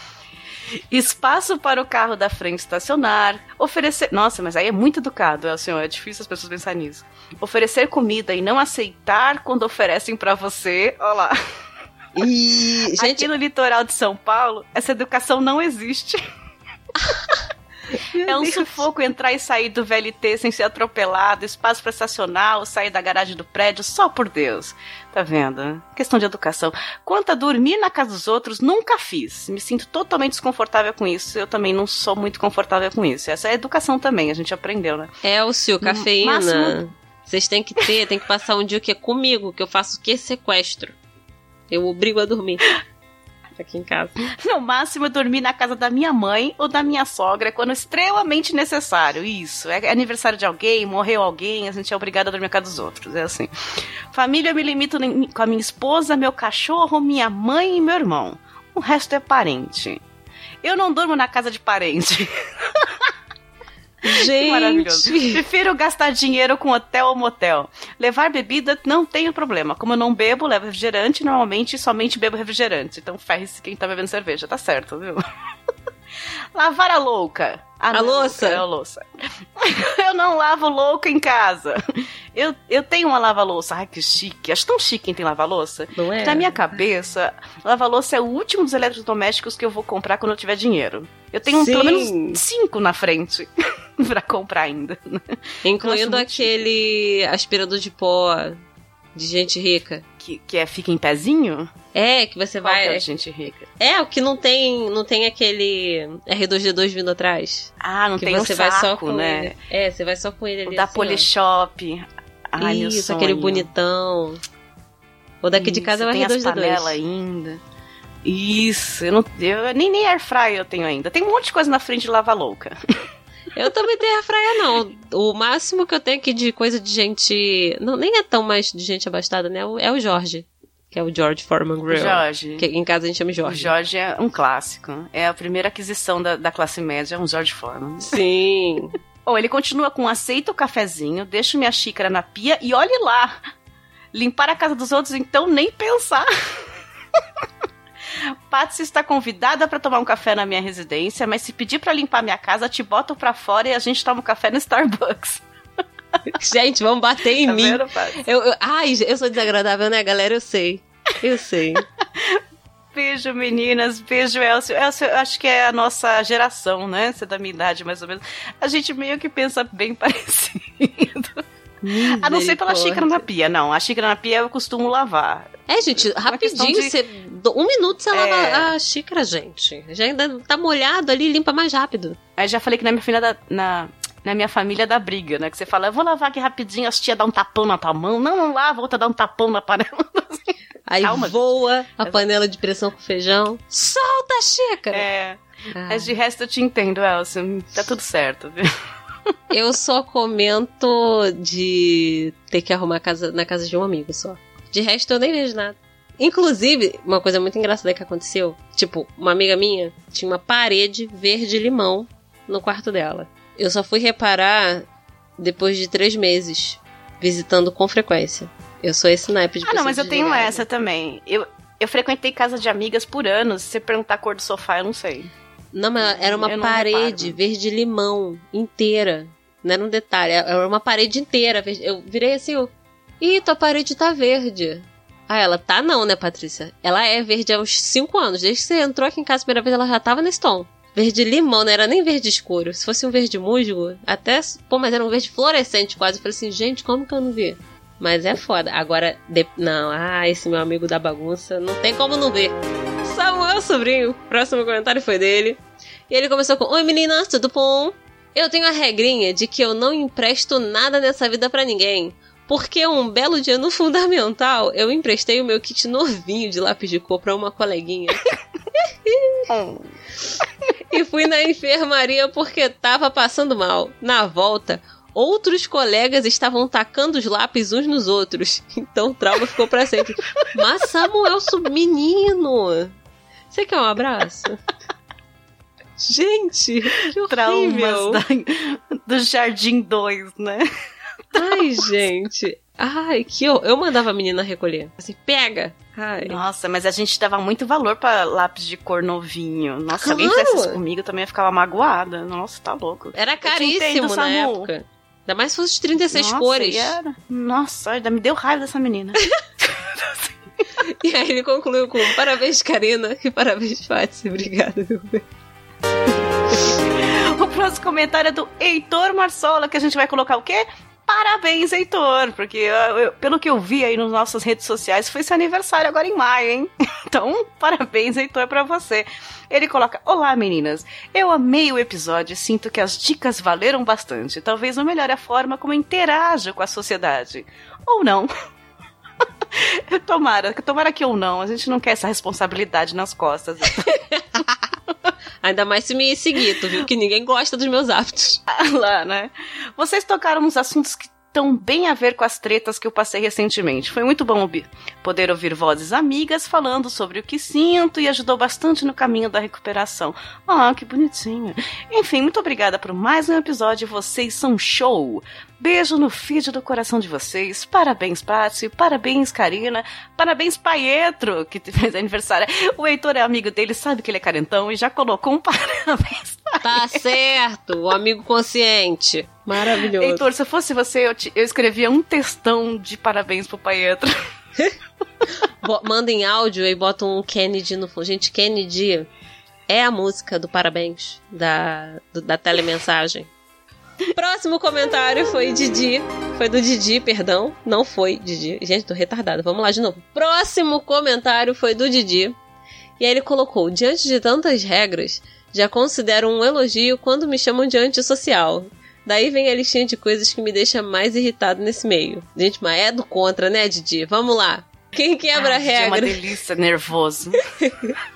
Espaço para o carro da frente estacionar. Oferecer. Nossa, mas aí é muito educado, é, senhor. É difícil as pessoas pensarem nisso. Oferecer comida e não aceitar quando oferecem para você. Olha lá. E, gente, Aqui no litoral de São Paulo, essa educação não existe. *laughs* É um Deus. sufoco entrar e sair do VLT sem ser atropelado, espaço para estacionar sair da garagem do prédio, só por Deus. Tá vendo? Questão de educação. Quanto a dormir na casa dos outros, nunca fiz. Me sinto totalmente desconfortável com isso. Eu também não sou muito confortável com isso. Essa é a educação também, a gente aprendeu, né? Elcio, cafeína. máximo- Vocês têm que ter, tem que passar um dia que é comigo, que eu faço o que? Sequestro. Eu obrigo a dormir. Aqui em casa. *laughs* No máximo, dormir na casa da minha mãe ou da minha sogra quando extremamente necessário. Isso. É aniversário de alguém, morreu alguém, a gente é obrigado a dormir na casa dos outros. É assim. Família, eu me limito com a minha esposa, meu cachorro, minha mãe e meu irmão. O resto é parente. Eu não durmo na casa de parente. *laughs* Maravilhoso. Gente! Prefiro gastar dinheiro com hotel ou motel. Levar bebida não tenho problema. Como eu não bebo, levo refrigerante. Normalmente somente bebo refrigerante. Então ferre-se quem tá bebendo cerveja. Tá certo, viu? *laughs* Lavar a louca. Ah, A não, louça. É a louça. *laughs* eu não lavo louca em casa. Eu, eu tenho uma lava-louça. Ai, que chique. Acho tão chique quem tem lava-louça. Não é? Na minha cabeça, lava-louça é o último dos eletrodomésticos que eu vou comprar quando eu tiver dinheiro. Eu tenho pelo Sim. menos cinco na frente *laughs* pra comprar ainda. Incluindo aquele aspirador de pó de gente rica. Que, que é fica em pezinho? É, que você Qual que é vai. de gente rica? É, o que não tem, não tem aquele R2D2 vindo atrás. Ah, não que tem você um vai saco, só com né? ele. É, você vai só com ele O ali. da assim. Polishop. Ai, Isso, aquele bonitão. O daqui de Isso, casa é o tem as R2D2. panelas ainda. Isso, eu não eu, nem, nem air fryer eu tenho ainda. Tem um monte de coisa na frente de lava louca. *laughs* Eu também tenho a fraia, não. O máximo que eu tenho aqui de coisa de gente. Não, nem é tão mais de gente abastada, né? É o Jorge. Que é o George Foreman O Grill. Jorge. Que em casa a gente chama O Jorge. Jorge é um clássico. É a primeira aquisição da, da classe média, é um George Foreman. Sim. *laughs* Ou ele continua com aceita o cafezinho, deixo minha xícara na pia e olhe lá. Limpar a casa dos outros, então nem pensar. *laughs* Patsy está convidada para tomar um café na minha residência, mas se pedir para limpar minha casa, te boto pra fora e a gente toma um café no Starbucks. *laughs* gente, vão bater em Tá mim. vendo? Eu, eu- ai, eu sou desagradável, né, galera? Eu sei. Eu sei. *laughs* Beijo, meninas. Beijo, Elcio. Elcio, eu acho que é a nossa geração, né? Você é da minha idade, mais ou menos. A gente meio que pensa bem *laughs* parecido. A não ser pela xícara na pia, não. A xícara na pia eu costumo lavar. É, gente, questão rapidinho, de- você, um minuto você É. lava a xícara, gente. Já ainda tá molhado ali, limpa mais rápido. Aí já falei que na minha filha da. Na, na minha família dá briga, né? Que você fala, eu vou lavar aqui rapidinho, as tia dá um tapão na tua mão. Não, não lava, outra dá um tapão na panela. *laughs* Aí Calma, voa a panela de pressão com feijão. Solta a xícara! É. Ah. Mas de resto eu te entendo, Elcio. Tá tudo certo, viu? Eu só comento de ter que arrumar a casa, na casa de um amigo só. De resto, eu nem vejo nada. Inclusive, uma coisa muito engraçada que aconteceu: tipo, uma amiga minha tinha uma parede verde-limão no quarto dela. Eu só fui reparar depois de três meses, visitando com frequência. Eu sou esse naipe de Ah, não, mas eu tenho essa também. Eu, eu frequentei casa de amigas por anos. Se você perguntar a cor do sofá, eu não sei. Não, mas era uma parede verde-limão inteira. Não era um detalhe, era uma parede inteira. Eu virei assim, eu, ih, tua parede tá verde. Ah, ela tá não, né, Patrícia? Ela é verde há uns 5 anos. Desde que você entrou aqui em casa a primeira vez, ela já tava nesse tom. Verde limão, não era nem verde escuro. Se fosse um verde musgo, até. Pô, mas era um verde fluorescente quase. Eu falei assim, gente, como que eu não vi? Mas é foda. Agora, de- não, ah, esse meu amigo da bagunça, não tem como não ver. Samuel Sobrinho, próximo comentário foi dele. E ele começou com: Oi meninas, tudo bom? Eu tenho a regrinha de que eu não empresto nada nessa vida pra ninguém. Porque um belo dia no fundamental, eu emprestei o meu kit novinho de lápis de cor pra uma coleguinha. *laughs* e fui na enfermaria porque tava passando mal. Na volta, outros colegas estavam tacando os lápis uns nos outros. Então o trauma ficou pra sempre. Mas Samuel, menino! Você quer um abraço? Gente, que Traumas horrível! da- do Jardim 2, né? Ai, gente. Ai, que eu, eu mandava a menina recolher. Assim, pega! Ai. Nossa, mas a gente dava muito valor pra lápis de cor novinho. Nossa, se alguém Claro. fizesse isso comigo, eu também ficava magoada. Nossa, tá louco. Era caríssimo entendo, na Samu. época. Ainda mais se fosse de 36 Nossa, cores. era- Nossa, ainda me deu raiva dessa menina. *laughs* *laughs* E aí ele concluiu com parabéns, Karina, e parabéns, Fátima. Obrigada, meu bem. o próximo comentário é do Heitor Marsola, que a gente vai colocar o quê? Parabéns, Heitor, porque eu- eu- pelo que eu vi aí nas nossas redes sociais, foi seu aniversário agora em maio, hein? *laughs* Então, parabéns, Heitor, pra você. Ele coloca: Olá, meninas. Eu amei o episódio e sinto que as dicas valeram bastante. Talvez não melhore a forma como interajo com a sociedade. Ou não. *laughs* tomara, tomara que ou não. A gente não quer essa responsabilidade nas costas. *laughs* *laughs* Ainda mais se me seguir, tu viu que ninguém gosta dos meus hábitos. *laughs* lá, né? Vocês tocaram nos assuntos que estão bem a ver com as tretas que eu passei recentemente. Foi muito bom poder ouvir vozes amigas falando sobre o que sinto e ajudou bastante no caminho da recuperação. Ah, que bonitinho. Enfim, muito obrigada por mais um episódio. Vocês são show. Beijo no feed do coração de vocês. Parabéns, Patsy. Parabéns, Karina. Parabéns, Paietro, que fez aniversário. O Heitor é amigo dele, sabe que ele é carentão e já colocou um *laughs* parabéns. Tá certo, o amigo consciente. Maravilhoso. Heitor, se eu fosse você, eu, te- eu escrevia um textão de parabéns pro Paietro. *laughs* Manda em áudio e bota um Kennedy no fundo. Gente, Kennedy é a música do parabéns da, do- da telemensagem. Próximo comentário foi Didi. Foi do Didi, perdão. Não foi Didi. Gente, tô retardada. Vamos lá de novo. Próximo comentário foi do Didi. E aí ele colocou: Diante de tantas regras, já considero um elogio quando me chamam de antissocial. Daí vem a listinha de coisas que me deixa mais irritado nesse meio. Gente, mas é do contra, né, Didi? Vamos lá. Quem quebra a Ah, Didi É uma regra? delícia, nervoso. *laughs*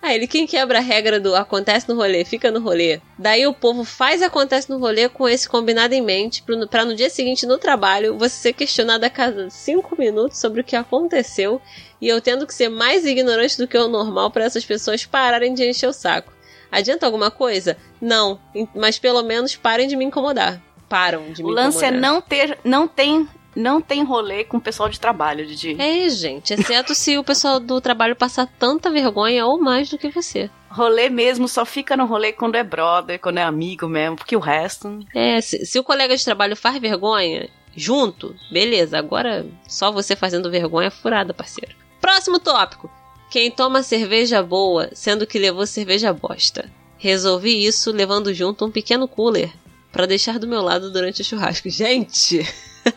Ah, ele quem quebra a regra do acontece no rolê, fica no rolê. Daí o povo faz acontece no rolê com esse combinado em mente, pra no dia seguinte no trabalho você ser questionado a cada cinco minutos sobre o que aconteceu e eu tendo que ser mais ignorante do que o normal para essas pessoas pararem de encher o saco. Adianta alguma coisa? Não, mas pelo menos parem de me incomodar. Param de me O lance é incomodar. não ter, não tem, não tem rolê com o pessoal de trabalho, Didi. É, gente, exceto se o pessoal do trabalho passar tanta vergonha ou mais do que você. Rolê mesmo só fica no rolê quando é brother, quando é amigo mesmo, porque o resto. É, se, se o colega de trabalho faz vergonha junto, beleza. Agora, só você fazendo vergonha é furada, parceiro. Próximo tópico. Quem toma cerveja boa, sendo que levou cerveja bosta. Resolvi isso levando junto um pequeno cooler pra deixar do meu lado durante o churrasco. Gente!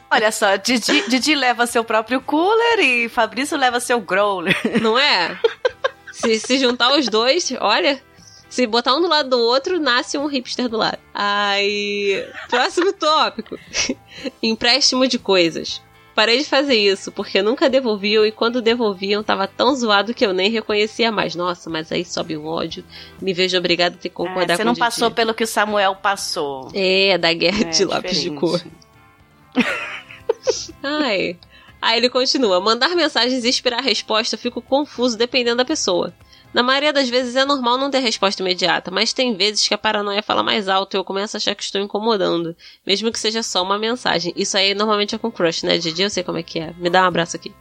Olha só, Didi, Didi leva seu próprio cooler e Fabrício leva seu growler. Não é? se, se juntar os dois, olha. Se botar um do lado do outro, nasce um hipster do lado. Aí. Próximo tópico: empréstimo de coisas. Parei de fazer isso, porque nunca devolviam e quando devolviam tava tão zoado que eu nem reconhecia mais. Nossa, mas aí sobe um ódio. Me vejo obrigada a ter que concordar É, você com não o Didi. passou pelo que o Samuel passou. É, da guerra É, de lápis de diferente. cor. Ai. Aí ele continua: mandar mensagens e esperar resposta, eu fico confuso dependendo da pessoa. Na maioria das vezes é normal não ter resposta imediata, mas tem vezes que a paranoia fala mais alto e eu começo a achar que estou incomodando, mesmo que seja só uma mensagem. Isso aí normalmente é com crush, né, Didi? Eu sei como é que é. Me dá um abraço aqui.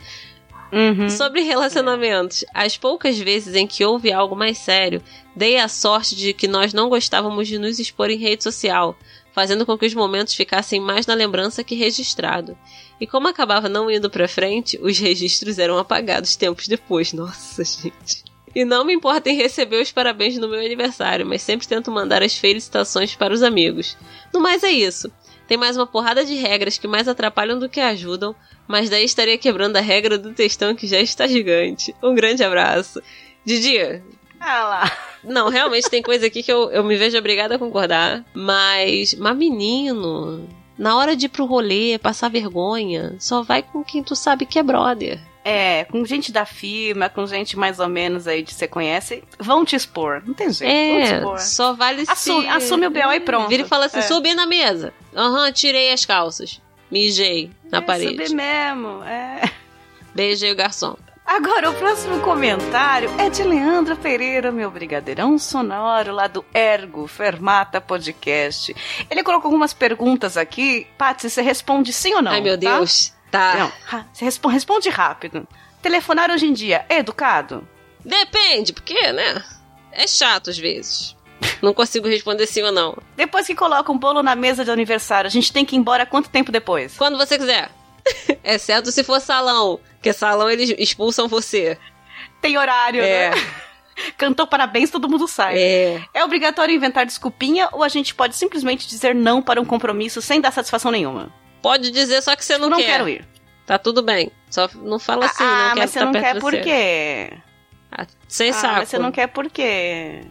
Uhum. Sobre relacionamentos, as poucas vezes em que houve algo mais sério, dei a sorte de que nós não gostávamos de nos expor em rede social, fazendo com que os momentos ficassem mais na lembrança que registrado. E como acabava não indo pra frente, os registros eram apagados tempos depois. Nossa, gente. E não me importa em receber os parabéns no meu aniversário, mas sempre tento mandar as felicitações para os amigos. No mais é isso. Tem mais uma porrada de regras que mais atrapalham do que ajudam, mas daí estaria quebrando a regra do textão que já está gigante. Um grande abraço. Didi, Ah lá. não, realmente tem coisa aqui que eu, eu me vejo obrigada a concordar. Mas, mas menino, na hora de ir pro rolê, passar vergonha, só vai com quem tu sabe que é brother. É, com gente da firma, com gente mais ou menos aí que você conhece, vão te expor. Não tem jeito, vão te É, expor. só vale Assume, se... assume o B.O. e pronto. Vira e fala assim, É. subi na mesa. Aham, tirei as calças. Mijei na É, parede. Subir mesmo, é. Beijei o garçom. Agora, o próximo comentário é de Leandro Pereira, meu brigadeirão sonoro, lá do Ergo Fermata Podcast. Ele colocou algumas perguntas aqui. Patsy, você responde sim ou não? Ai, meu tá? Deus. Tá. Não, você responde, responde rápido. Telefonar hoje em dia é educado? Depende, porque, né? É chato às vezes. Não consigo responder sim ou não. Depois que coloca um bolo na mesa de aniversário, a gente tem que ir embora quanto tempo depois? Quando você quiser. *laughs* Exceto se for salão. Porque salão eles expulsam você. Tem horário, É. né? *laughs* Cantou parabéns, todo mundo sai. É. É obrigatório inventar desculpinha ou a gente pode simplesmente dizer não para um compromisso sem dar satisfação nenhuma? Pode dizer só que você não, não quer. quero ir. Tá tudo bem. Só não fala assim, ah, não quero mas você estar não perto quer por quê? Ah, sem ah, saco. mas você não quer por quê?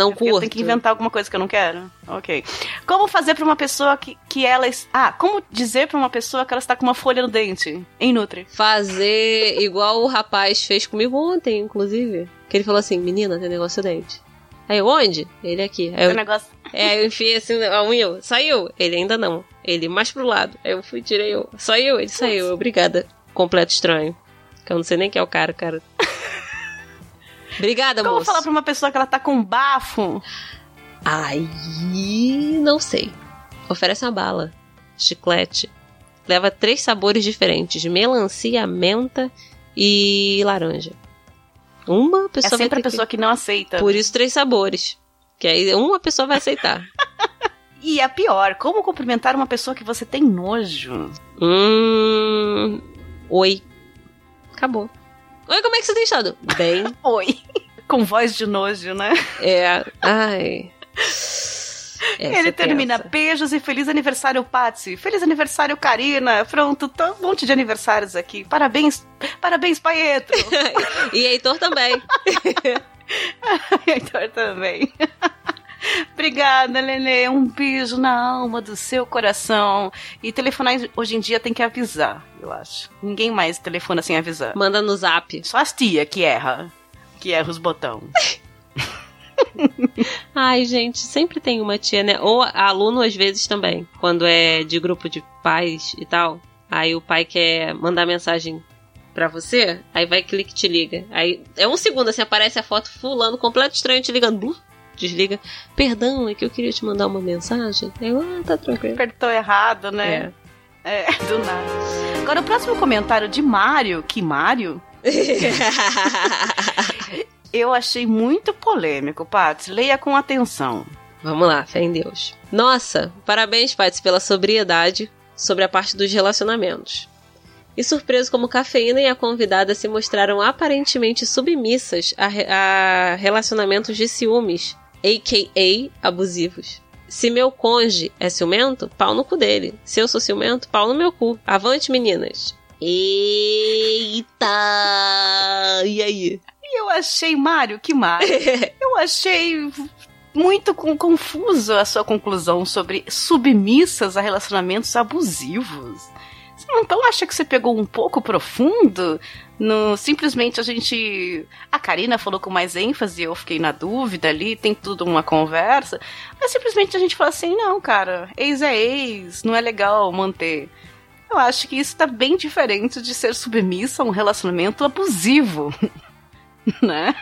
Não Porque eu curto. tenho que inventar alguma coisa que eu não quero? Ok. Como fazer pra uma pessoa que, que ela... Ah, como dizer pra uma pessoa que ela está com uma folha no dente? Em Nutri. Fazer igual o rapaz fez comigo ontem, inclusive. Que ele falou assim, menina, tem negócio no dente. Aí eu, onde? Ele aqui. Aí eu, negócio... é, eu enfiei assim a unha. eu, Saiu? Ele ainda não. Ele mais pro lado. Aí eu fui, tirei eu. Saiu? Ele saiu. Eu, Obrigada. Completo estranho. Que eu não sei nem quem é o cara, cara. *laughs* Obrigada, Como moço. falar pra uma pessoa que ela tá com bafo? Aí, não sei. Oferece uma bala, chiclete. Leva três sabores diferentes: melancia, menta e laranja. Uma É pessoa vai sempre a pessoa que não aceita. que... Por isso, três sabores. Que aí uma pessoa vai aceitar. *laughs* E a pior, como cumprimentar uma pessoa que você tem nojo? hum. Oi. Acabou. Oi, como é que você tem estado? Bem. *laughs* Oi. Com voz de nojo, né? É. Ai. *laughs* Essa Ele é termina tensa. beijos e feliz aniversário, Patsy. Feliz aniversário, Karina. Pronto, tá um monte de aniversários aqui. Parabéns, parabéns, Paetro. *laughs* E Heitor também. Heitor também. Obrigada, Lele. Um beijo na alma do seu coração. E telefonar hoje em dia tem que avisar, eu acho. Ninguém mais telefona sem avisar. Manda no zap. Só as tia que erra. Que erra os botões. *laughs* Ai, gente, sempre tem uma tia, né? Ou aluno às vezes também, quando é de grupo de pais e tal. Aí o pai quer mandar mensagem pra você, aí vai clique e te liga. Aí é um segundo assim, aparece a foto fulano completo estranho te ligando. Blu, desliga. Perdão, é que eu queria te mandar uma mensagem. Aí eu, ah, tá tranquilo. Apertou errado, né? É. É, *laughs* do nada. Agora, o próximo comentário de Mário, que Mário, *laughs* eu achei muito polêmico, Patsy. Leia com atenção. Vamos lá, fé em Deus. Nossa, parabéns, Paty, pela sobriedade sobre a parte dos relacionamentos. E surpreso como Cafeína e a convidada se mostraram aparentemente submissas a, re- a relacionamentos de ciúmes, a.k.a. abusivos. Se meu conge é ciumento, pau no cu dele. Se eu sou ciumento, pau no meu cu. Avante, meninas. Eita! E aí? E eu achei, Mário, que Mário, *laughs* eu achei muito confuso a sua conclusão sobre submissas a relacionamentos abusivos. Você não então acha que você pegou um pouco profundo? No, simplesmente a gente. A Karina falou com mais ênfase, eu fiquei na dúvida ali, tem tudo uma conversa. Mas simplesmente a gente fala assim: não, cara, ex é ex, não é legal manter. Eu acho que isso tá bem diferente de ser submissa a um relacionamento abusivo. *laughs* né?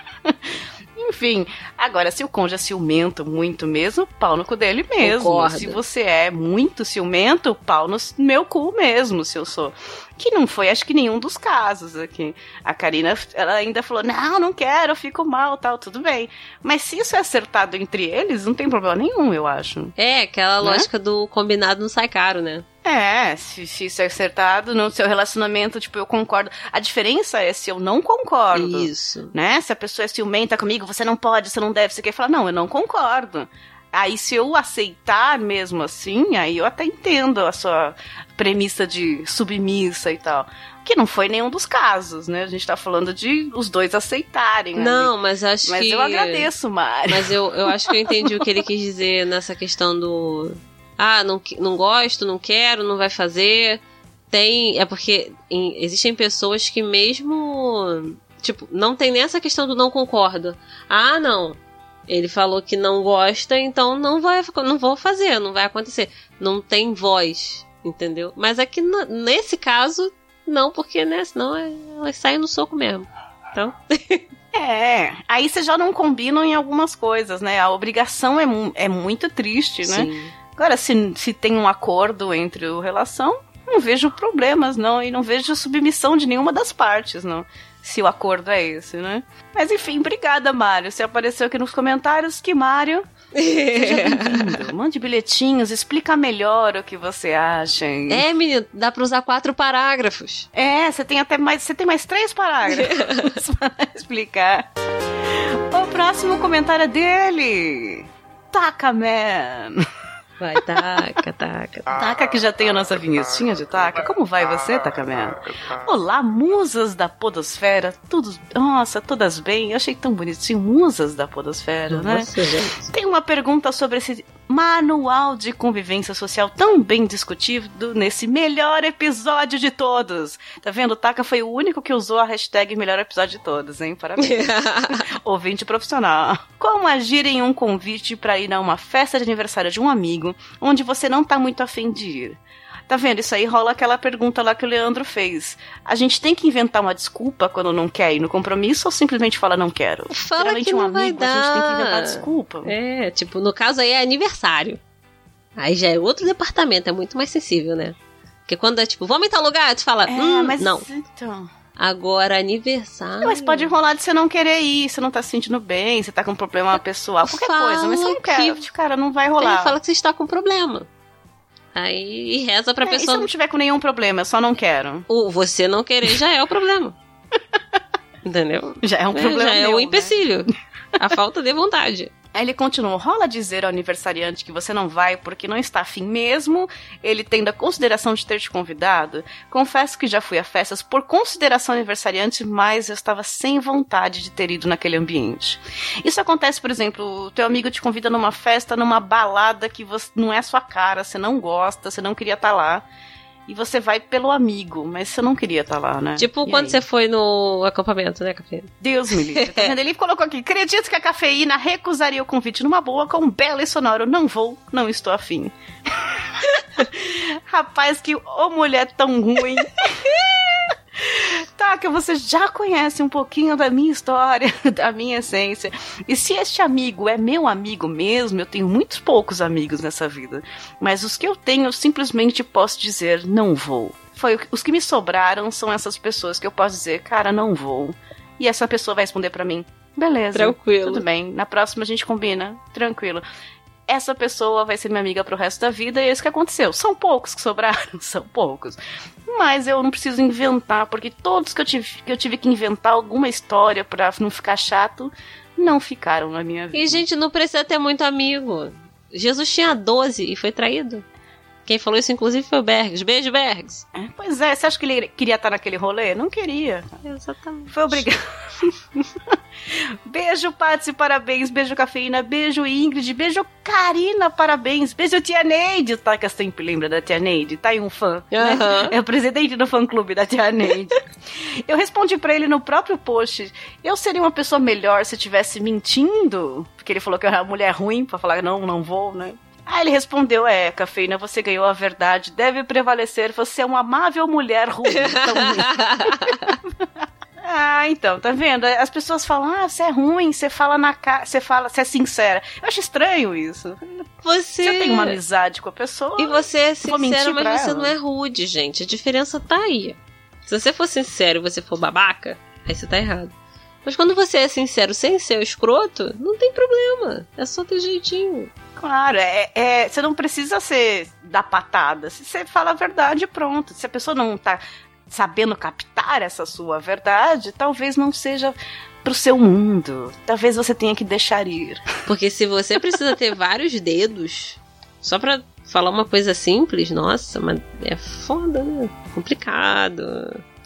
Enfim, agora, se o cônjuge é ciumento muito mesmo, pau no cu dele mesmo. Concordo. Se você é muito ciumento, pau no meu cu mesmo, se eu sou. Que não foi, acho que nenhum dos casos aqui. A Karina, ela ainda falou: não, não quero, eu fico mal, tal, tudo bem. Mas se isso é acertado entre eles, não tem problema nenhum, eu acho. É, aquela Né? lógica do combinado não sai caro, né? É, se, se isso é acertado no seu relacionamento, tipo, eu concordo. A diferença é se eu não concordo. Isso. né? Se a pessoa é ciumenta comigo, você não pode, você não deve, você quer falar, não, eu não concordo. Aí, se eu aceitar mesmo assim, aí eu até entendo a sua premissa de submissa e tal. Que não foi nenhum dos casos, né? A gente tá falando de os dois aceitarem. ali. Não, mas acho Mas que. eu agradeço, Mari. Mas eu, eu acho que eu entendi o que ele quis dizer nessa questão do. Ah, não, que- não gosto, não quero, não vai fazer. Tem. É porque em- existem pessoas que mesmo. Tipo, não tem nem essa questão do não concordo. Ah, não. Ele falou que não gosta, então não vai, não vou fazer, não vai acontecer. Não tem voz, entendeu? Mas aqui n- nesse caso, não, porque né, senão é- elas saem no soco mesmo. Então, *laughs* É, aí vocês já não combinam em algumas coisas, né? A obrigação é, mu- é muito triste, né? sim. Agora, se, se tem um acordo entre o relação, não vejo problemas, não. E não vejo submissão de nenhuma das partes, não. Se o acordo é esse, né? Mas enfim, obrigada, Mário. Você apareceu aqui nos comentários. Que Mário. Seja *laughs* bem-vindo. Mande bilhetinhos, explica melhor o que você acha. hein? É, menino, dá pra usar quatro parágrafos. É, você tem até mais. Você tem mais três parágrafos *laughs* para explicar. O próximo comentário é dele. Taca Man. Vai, taca, taca. *laughs* Taca que já tem a nossa vinhetinha de Taca. Como vai você, Taca Man? Olá, musas da podosfera. Todos, nossa, todas bem. Eu achei tão bonitinho, musas da podosfera, né? Nossa, gente. Tem uma pergunta sobre esse manual de convivência social tão bem discutido nesse melhor episódio de todos. Tá vendo? O Taka foi o único que usou a hashtag melhor episódio de todos, hein? Parabéns. *laughs* Ouvinte profissional. Como agir em um convite para ir a uma festa de aniversário de um amigo onde você não tá muito afim de ir? Tá vendo? Isso aí rola aquela pergunta lá que o Leandro fez. A gente tem que inventar uma desculpa quando não quer ir no compromisso ou simplesmente fala não quero? Fala Geralmente que um não vai amigo, a gente tem que inventar dar. desculpa. É, tipo, no caso aí é aniversário. Aí já é outro departamento, é muito mais sensível, né? Porque quando é tipo, vamos em tal lugar, tu fala, É, hum, mas não. então. Agora, aniversário. Mas pode rolar de você não querer ir, você não tá se sentindo bem, você tá com um problema pessoal, qualquer Fala coisa, mas você não que- quer. Tipo, Cara, não vai rolar. Ele fala que você está com problema. Aí e reza pra É, e se pessoa. eu não tiver com nenhum problema, eu só não quero. O você não querer já é o problema. *laughs* Entendeu? Já é um É, problema. já é meu, o né? empecilho. A falta de vontade. Aí ele continua: rola dizer ao aniversariante que você não vai porque não está afim mesmo, ele tendo a consideração de ter te convidado. Confesso que já fui a festas por consideração aniversariante, mas eu estava sem vontade de ter ido naquele ambiente. Isso acontece, por exemplo, o teu amigo te convida numa festa, numa balada que você, não é a sua cara, você não gosta, você não queria estar lá. E você vai pelo amigo, mas você não queria estar lá, né? Tipo E quando aí? você foi no acampamento, né, Café? Deus me livre. Tá? Ele *laughs* colocou aqui: acredito que a cafeína recusaria o convite numa boa com um belo e sonoro. Não vou, não estou afim. *laughs* Rapaz, que ô mulher tão ruim. *laughs* Tá, que você já conhece um pouquinho da minha história, *laughs* da minha essência. E se este amigo é meu amigo mesmo, eu tenho muitos poucos amigos nessa vida. Mas os que eu tenho, eu simplesmente posso dizer, não vou. Foi os que me sobraram são essas pessoas que eu posso dizer, cara, não vou. E essa pessoa vai responder pra mim, beleza. Tranquilo. Tudo bem, na próxima a gente combina, tranquilo. Essa pessoa vai ser minha amiga pro resto da vida e é isso que aconteceu. São poucos que sobraram, *laughs* são poucos. Mas eu não preciso inventar, porque todos que eu tive que, eu tive que inventar alguma história pra não ficar chato, não ficaram na minha vida. E, gente, não precisa ter muito amigo. Jesus tinha 12 e foi traído. Quem falou isso, inclusive, foi o Bergs. Beijo, Bergs. É, Pois é, você acha que ele queria estar naquele rolê? Não queria. Exatamente. Foi obrigado. *laughs* beijo, Patsy, parabéns. Beijo, Cafeína. Beijo, Ingrid. Beijo, Karina, parabéns. Beijo, Tia Neide. Tá, que sempre lembra da Tia Neide. Tá aí um fã. né? É o presidente do fã-clube da Tia Neide. eu respondi pra ele no próprio post. Eu seria uma pessoa melhor se eu estivesse mentindo. Porque ele falou que eu era uma mulher ruim pra falar não, não vou, né? Aí ele respondeu: É, cafeína, você ganhou a verdade, deve prevalecer, você é uma amável mulher ruim. *laughs* Então, *laughs* Ah, então, tá vendo? As pessoas falam, ah, você é ruim, você fala na cara, você fala, você é sincera. Eu acho estranho isso. Você... Eu tenho uma amizade com a pessoa. E você é sincero, mas você ela. não é rude, gente. A diferença tá aí. Se você for sincero e você for babaca, aí você tá errado. Mas quando você é sincero sem ser escroto, não tem problema. É só ter jeitinho. Claro, é, é- você não precisa ser da patada. Se você fala a verdade, pronto. Se a pessoa não tá sabendo captar essa sua verdade, talvez não seja pro seu mundo. Talvez você tenha que deixar ir. Porque se você precisa ter *laughs* vários dedos só pra falar uma coisa simples, nossa, mas é foda, né? Complicado.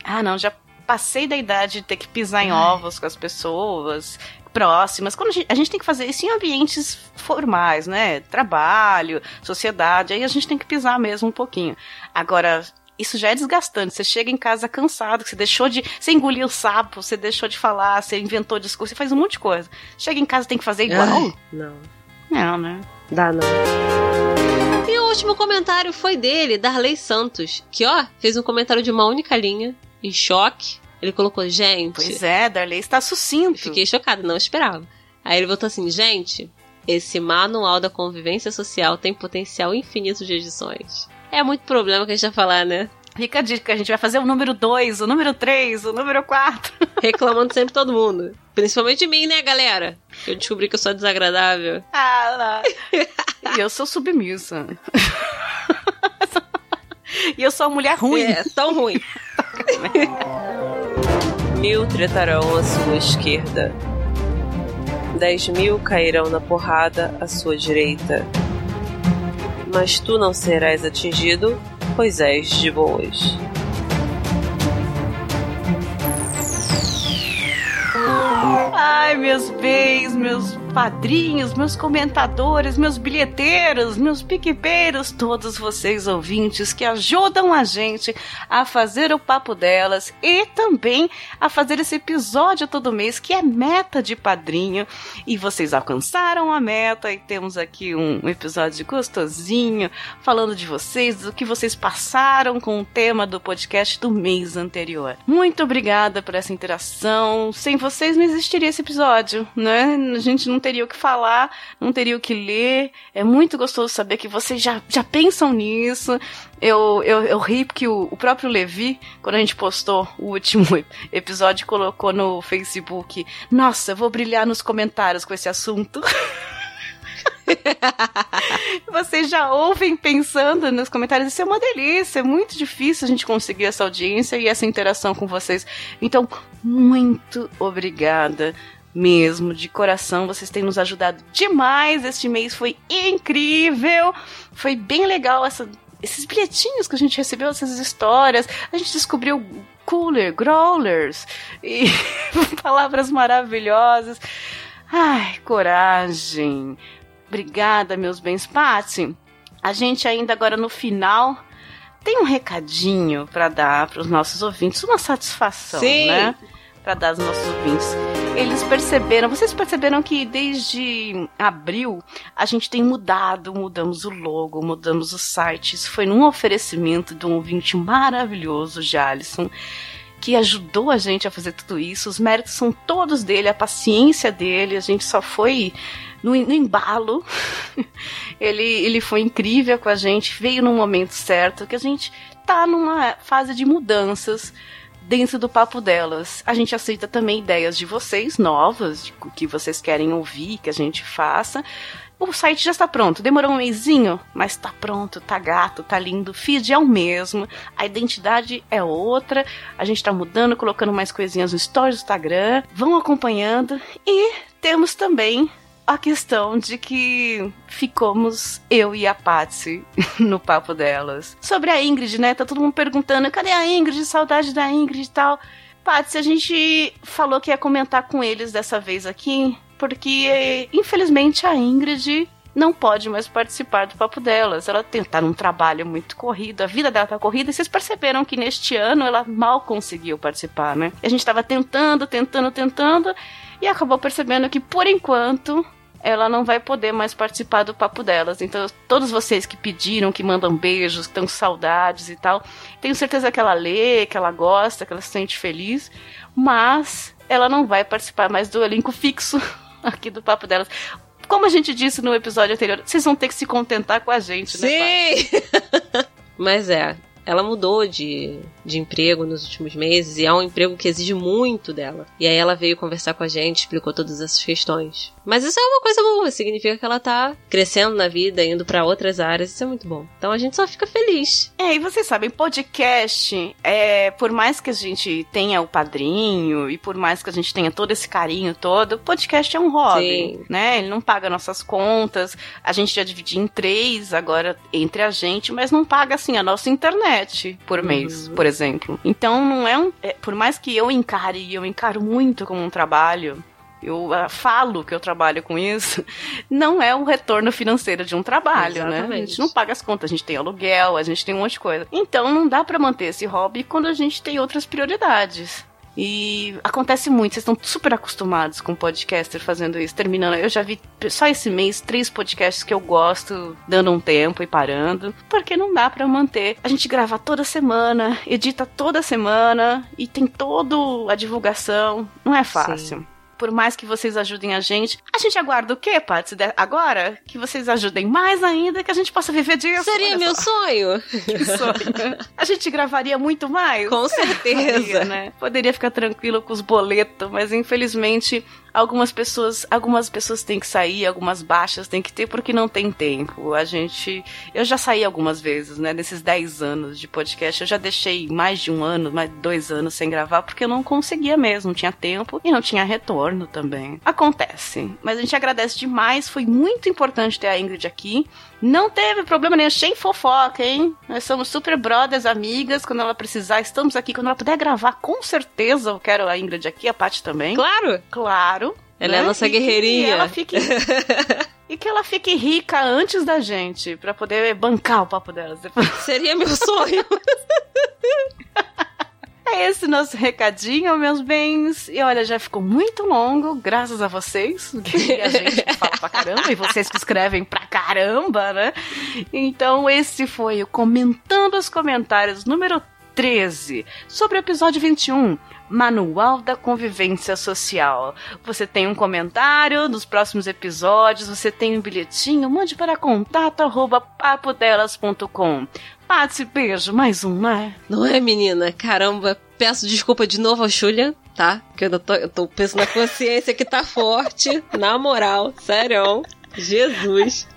Ah, não, já passei da idade de ter que pisar em ovos com as pessoas próximas. Quando a gente, a gente tem que fazer isso em ambientes formais, né? Trabalho, sociedade, aí a gente tem que pisar mesmo um pouquinho. Agora, isso já é desgastante. Você chega em casa cansado, que você deixou de. Você engoliu o sapo, você deixou de falar, você inventou discurso, você faz um monte de coisa. Chega em casa tem que fazer igual? Ai, não. Não, né? Dá não. E o último comentário foi dele, Darley Santos, que ó, fez um comentário de uma única linha, em choque. Ele colocou, gente. Pois é, Darley está sucinto. Fiquei chocada, não esperava. Aí ele botou assim, gente, esse manual da convivência social tem potencial infinito de edições. É muito problema que a gente vai falar, né? Fica a dica, a gente vai fazer o número 2, o número 3, o número 4. *laughs* Reclamando sempre todo mundo. Principalmente de mim, né, galera? Que eu descobri que eu sou desagradável. Ah, lá. e eu sou submissa. *laughs* e eu sou uma mulher ruim. É, tão ruim. *laughs* Mil tretarão à sua esquerda. Dez mil cairão na porrada à sua direita. Mas tu não serás atingido, pois és de boas. Ai, meus bens, meus padrinhos, meus comentadores, meus bilheteiros, meus piquepeiros, todos vocês ouvintes que ajudam a gente a fazer o papo delas e também a fazer esse episódio todo mês que é meta de padrinho. E vocês alcançaram a meta e temos aqui um episódio gostosinho falando de vocês, do que vocês passaram com o tema do podcast do mês anterior. Muito obrigada por essa interação. Sem vocês não existiria esse episódio, né? A gente não teria o que falar, não teria o que ler. É muito gostoso saber que vocês já, já pensam nisso. Eu, eu, eu ri porque o, o próprio Levi, quando a gente postou o último *laughs* episódio, colocou no Facebook: Nossa, eu vou brilhar nos comentários com esse assunto. *laughs* Vocês já ouvem pensando nos comentários, isso é uma delícia, é muito difícil a gente conseguir essa audiência e essa interação com vocês. Então, muito obrigada mesmo, de coração, vocês têm nos ajudado demais. Este mês foi incrível, foi bem legal essa, esses bilhetinhos que a gente recebeu, essas histórias. A gente descobriu cooler, growlers e *laughs* palavras maravilhosas. Ai, coragem. Obrigada, meus bens. Patsy, a gente ainda agora no final tem um recadinho para dar para os nossos ouvintes, uma satisfação, Sim. né? Para dar aos nossos ouvintes. Eles perceberam, vocês perceberam que desde abril a gente tem mudado, mudamos o logo, mudamos o site. Isso foi num oferecimento de um ouvinte maravilhoso, Jalisson que ajudou a gente a fazer tudo isso. Os méritos são todos dele, a paciência dele. A gente só foi no, no embalo. *laughs* ele, ele foi incrível com a gente, veio no momento certo, que a gente tá numa fase de mudanças dentro do papo delas. A gente aceita também ideias de vocês novas, de que vocês querem ouvir que a gente faça. O site já está pronto. Demorou um mêsinho, mas tá pronto, tá gato, tá lindo. O feed é o mesmo, a identidade é outra. A gente tá mudando, colocando mais coisinhas no stories do Instagram. Vão acompanhando e temos também a questão de que ficamos eu e a Patsy *laughs* no papo delas. Sobre a Ingrid, né? Tá todo mundo perguntando: cadê a Ingrid? Saudade da Ingrid e tal. Patsy, a gente falou que ia comentar com eles dessa vez aqui, porque infelizmente a Ingrid não pode mais participar do papo delas. Ela tem, tá num trabalho muito corrido, a vida dela tá corrida, e vocês perceberam que neste ano ela mal conseguiu participar, né? A gente tava tentando, tentando, tentando, e acabou percebendo que por enquanto ela não vai poder mais participar do papo delas. Então, todos vocês que pediram, que mandam beijos, que estão saudades e tal, tenho certeza que ela lê, que ela gosta, que ela se sente feliz, mas ela não vai participar mais do elenco fixo *laughs* aqui do papo delas. Como a gente disse no episódio anterior, vocês vão ter que se contentar com a gente, né? Sim! *laughs* Mas é, ela mudou de, de emprego nos últimos meses e é um emprego que exige muito dela. E aí ela veio conversar com a gente, explicou todas essas questões. Mas isso é uma coisa boa, significa que ela tá crescendo na vida, indo pra outras áreas, isso é muito bom. Então a gente só fica feliz. É, e vocês sabem, podcast, é, por mais que a gente tenha o padrinho e por mais que a gente tenha todo esse carinho todo, podcast é um hobby, Sim. né? Ele não paga nossas contas, a gente já dividia em três agora entre a gente, mas não paga, assim, a nossa internet por mês, por exemplo. Então não é um... é, por mais que eu encare, e eu encaro muito como um trabalho, eu ah, falo que eu trabalho com isso, *laughs* não é o retorno financeiro de um trabalho, né? A Exatamente. gente não paga as contas, a gente tem aluguel, a gente tem um monte de coisa. Então não dá pra manter esse hobby quando a gente tem outras prioridades. E acontece muito, vocês estão super acostumados com podcaster fazendo isso, terminando. Eu já vi só esse mês três podcasts que eu gosto, dando um tempo e parando, porque não dá pra manter. A gente grava toda semana, edita toda semana e tem toda a divulgação. Não é fácil. Por mais que vocês ajudem a gente, a gente aguarda o quê, Patsy? De- Agora? Que vocês ajudem mais ainda, que a gente possa viver disso. Seria meu sonho? *laughs* Que sonho. A gente gravaria muito mais. Com certeza. Poderia, né? Poderia ficar tranquilo com os boletos, mas infelizmente algumas pessoas, algumas pessoas têm que sair, algumas baixas têm que ter porque não tem tempo. A gente, eu já saí algumas vezes, né? Nesses 10 anos de podcast, eu já deixei mais de um ano, mais de dois anos sem gravar porque eu não conseguia mesmo, não tinha tempo e não tinha retorno também. Acontece, mas a gente agradece demais, foi muito importante ter a Ingrid aqui. Não teve problema nenhum, achei fofoca, hein? Nós somos super brothers, amigas. Quando ela precisar, estamos aqui. Quando ela puder gravar, com certeza eu quero a Ingrid aqui, a Paty também. Claro! Claro. Ela é a nossa E que guerreirinha. ela fique... e que ela fique rica antes da gente, pra poder bancar o papo delas. *laughs* depois. Seria meu sonho. *laughs* É esse nosso recadinho, meus bens. E olha, já ficou muito longo, graças a vocês. E a gente que *laughs* fala pra caramba, e vocês que escrevem pra caramba, né? Então, esse foi o Comentando os Comentários número 13, sobre o episódio 21. Manual da Convivência Social. Você tem um comentário nos próximos episódios, você tem um bilhetinho, mande para contato arroba papodelas.com. Patsy, beijo, mais um, né? Não é, menina? Caramba, peço desculpa de novo ao Julian, tá? Porque eu ainda tô, eu tô peso na consciência que tá forte. *laughs* Na moral, sério. Jesus. *laughs*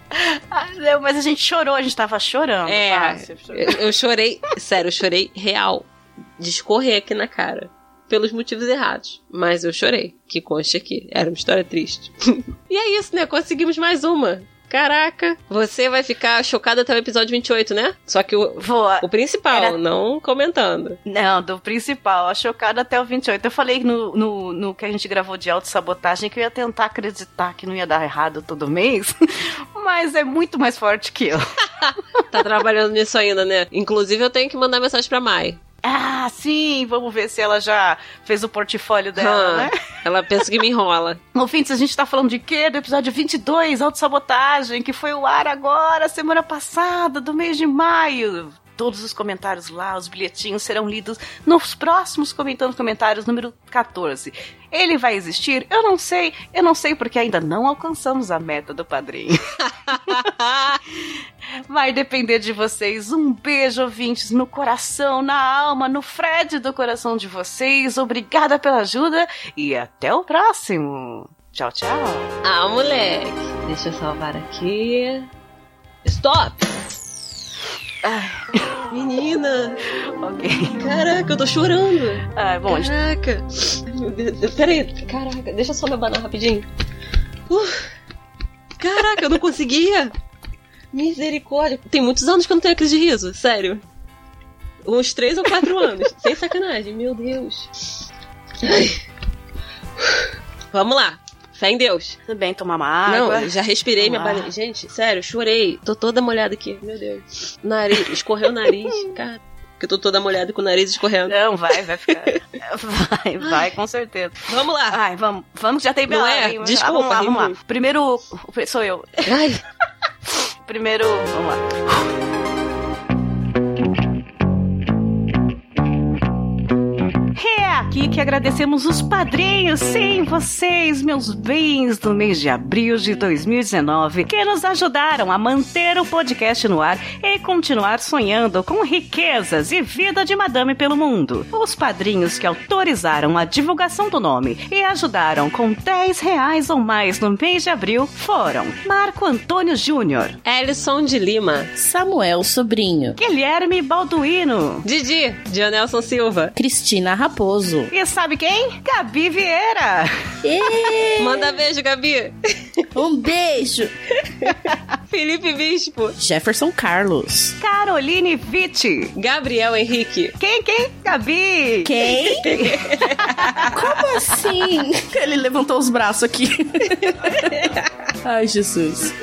Ah, mas a gente chorou, a gente tava chorando. É, eu, eu chorei, sério, eu chorei real. De escorrer aqui na cara. Pelos motivos errados. Mas eu chorei. Que conste aqui. Era uma história triste. *laughs* e é isso, né? Conseguimos mais uma. Caraca. Você vai ficar chocada até o episódio 28, né? Só que o, o principal, Era- não comentando. Não, do principal, a chocada até o 28. Eu falei no, no, no que a gente gravou de autossabotagem que eu ia tentar acreditar que não ia dar errado todo mês, *laughs* mas é muito mais forte que eu. *laughs* Tá trabalhando nisso ainda, né? Inclusive, eu tenho que mandar mensagem pra Mai. Ah, sim, vamos ver se ela já fez o portfólio dela, Hã, né? Ela pensa que me enrola. *laughs* Ouvintes, a gente tá falando de quê? Do episódio 22, autossabotagem, que foi o ar agora, semana passada, do mês de maio. Todos os comentários lá, os bilhetinhos serão lidos nos próximos Comentando Comentários número 14. Ele vai existir? Eu não sei, eu não sei porque ainda não alcançamos a meta do padrinho. *laughs* Vai depender de vocês. Um beijo, ouvintes, no coração, na alma, no Fred do coração de vocês. Obrigada pela ajuda e até o próximo. Tchau, tchau. ah, moleque. Deixa eu salvar aqui. Stop! Ai, Menina! *laughs* ok. Caraca, eu tô chorando. Ah, bom, Caraca! Meu Deus. Peraí, caraca, deixa eu só me abanar rapidinho. Uh, caraca, eu não conseguia! Misericórdia. Tem muitos anos que eu não tenho crise de riso, sério. Uns três ou quatro anos. *laughs* Sem sacanagem, meu Deus. Ai. Vamos lá. Fé em Deus. tudo bem tomar uma água. Não, já respirei minha Vamos lá. barriga. Gente, sério, chorei. Tô toda molhada aqui. Meu Deus. Nariz, escorreu o nariz. *laughs* Cara. Que eu tô toda molhada com o nariz escorrendo. Não, vai, vai ficar. *laughs* Vai, vai, com certeza. Vamos lá. Ai, vamos, vamos que já tem Não é? Desculpa, Ah, vamos lá, vamos lá. ri Primeiro, sou eu. Ai. *laughs* Primeiro, vamos lá. Aqui que agradecemos os padrinhos, sim, vocês, meus bens do mês de abril de 2019, que nos ajudaram a manter o podcast no ar e continuar sonhando com riquezas e vida de madame pelo mundo. Os padrinhos que autorizaram a divulgação do nome e ajudaram com 10 reais ou mais no mês de abril foram Marco Antônio Júnior, Ellison de Lima. Samuel Sobrinho. Guilherme Balduino, Didi, Dionelson Silva. Cristina Raposo. E sabe quem? Gabi Vieira. *laughs* Manda beijo, Gabi. um beijo. *laughs* Felipe Bispo. Jefferson Carlos. Caroline Vitti. Gabriel Henrique. Quem, quem? Gabi. Quem? *laughs* Como assim? Ele levantou os braços aqui. Ai, Jesus.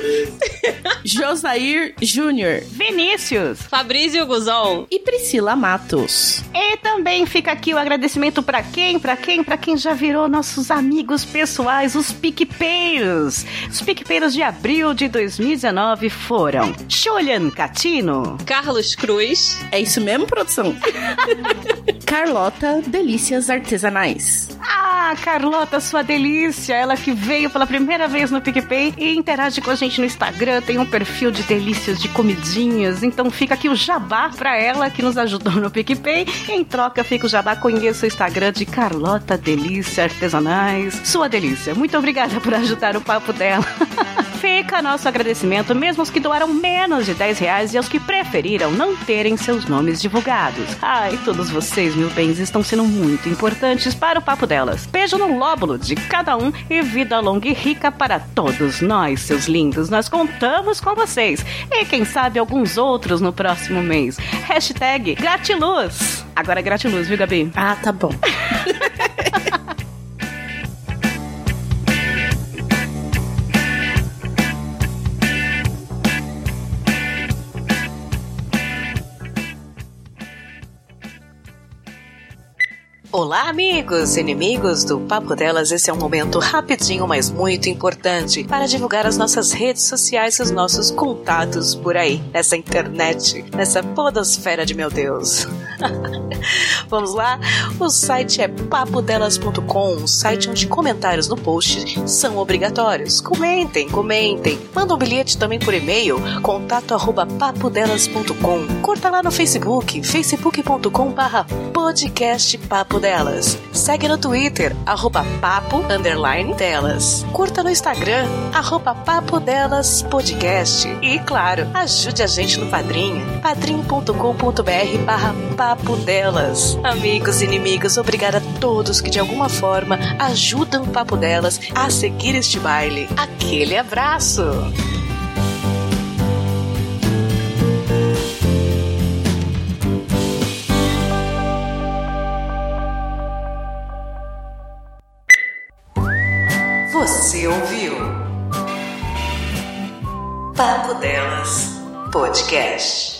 Josair Júnior Vinícius. Fabrício Guzon. e Priscila Matos. E também fica aqui o agradecimento pra quem? Pra quem? Pra quem já virou nossos amigos pessoais, os PicPeiros. Os PicPeiros de abril de 2019 foram Julian Catino, Carlos Cruz. É isso mesmo, produção? *laughs* Carlota Delícias Artesanais. Ah, Carlota, sua delícia! Ela que veio pela primeira vez no PicPay e interage com a gente no Instagram, tem um perfil de delícias de comidinhas. Então fica aqui o jabá pra ela que nos ajudou no PicPay. Em troca, fica o jabá. Conheça o Instagram de Carlota Delícia Artesanais. Sua delícia. Muito obrigada por ajudar o papo dela. *laughs* Fica nosso agradecimento, mesmo aos que doaram menos de 10 reais e aos que preferiram não terem seus nomes divulgados. Ai, todos vocês, meus bens, estão sendo muito importantes para o papo delas. Beijo no lóbulo de cada um e vida longa e rica para todos nós, seus lindos. Nós contamos com vocês e quem sabe alguns outros no próximo mês. Hashtag gratiluz. Agora é gratiluz, viu, Gabi? Ah, tá bom. *laughs* Olá, amigos, inimigos do Papo Delas. Esse é um momento rapidinho, mas muito importante para divulgar as nossas redes sociais e os nossos contatos por aí, nessa internet, nessa podosfera de meu Deus. *laughs* Vamos lá? O site é papodelas.com, um site onde comentários no post são obrigatórios. Comentem, comentem. Manda um bilhete também por e-mail, contato arroba papodelas.com. Curta lá no Facebook, facebook.com barra podcast Papo Delas. Segue no Twitter, arroba papo, underline delas. Curta no Instagram, arroba papo delas podcast. E, claro, ajude a gente no Padrinho, padrim.com.br barra papo delas. Amigos e inimigos, obrigada a todos que de alguma forma ajudam o Papo Delas a seguir este baile. Aquele abraço! Papo Delas Podcast.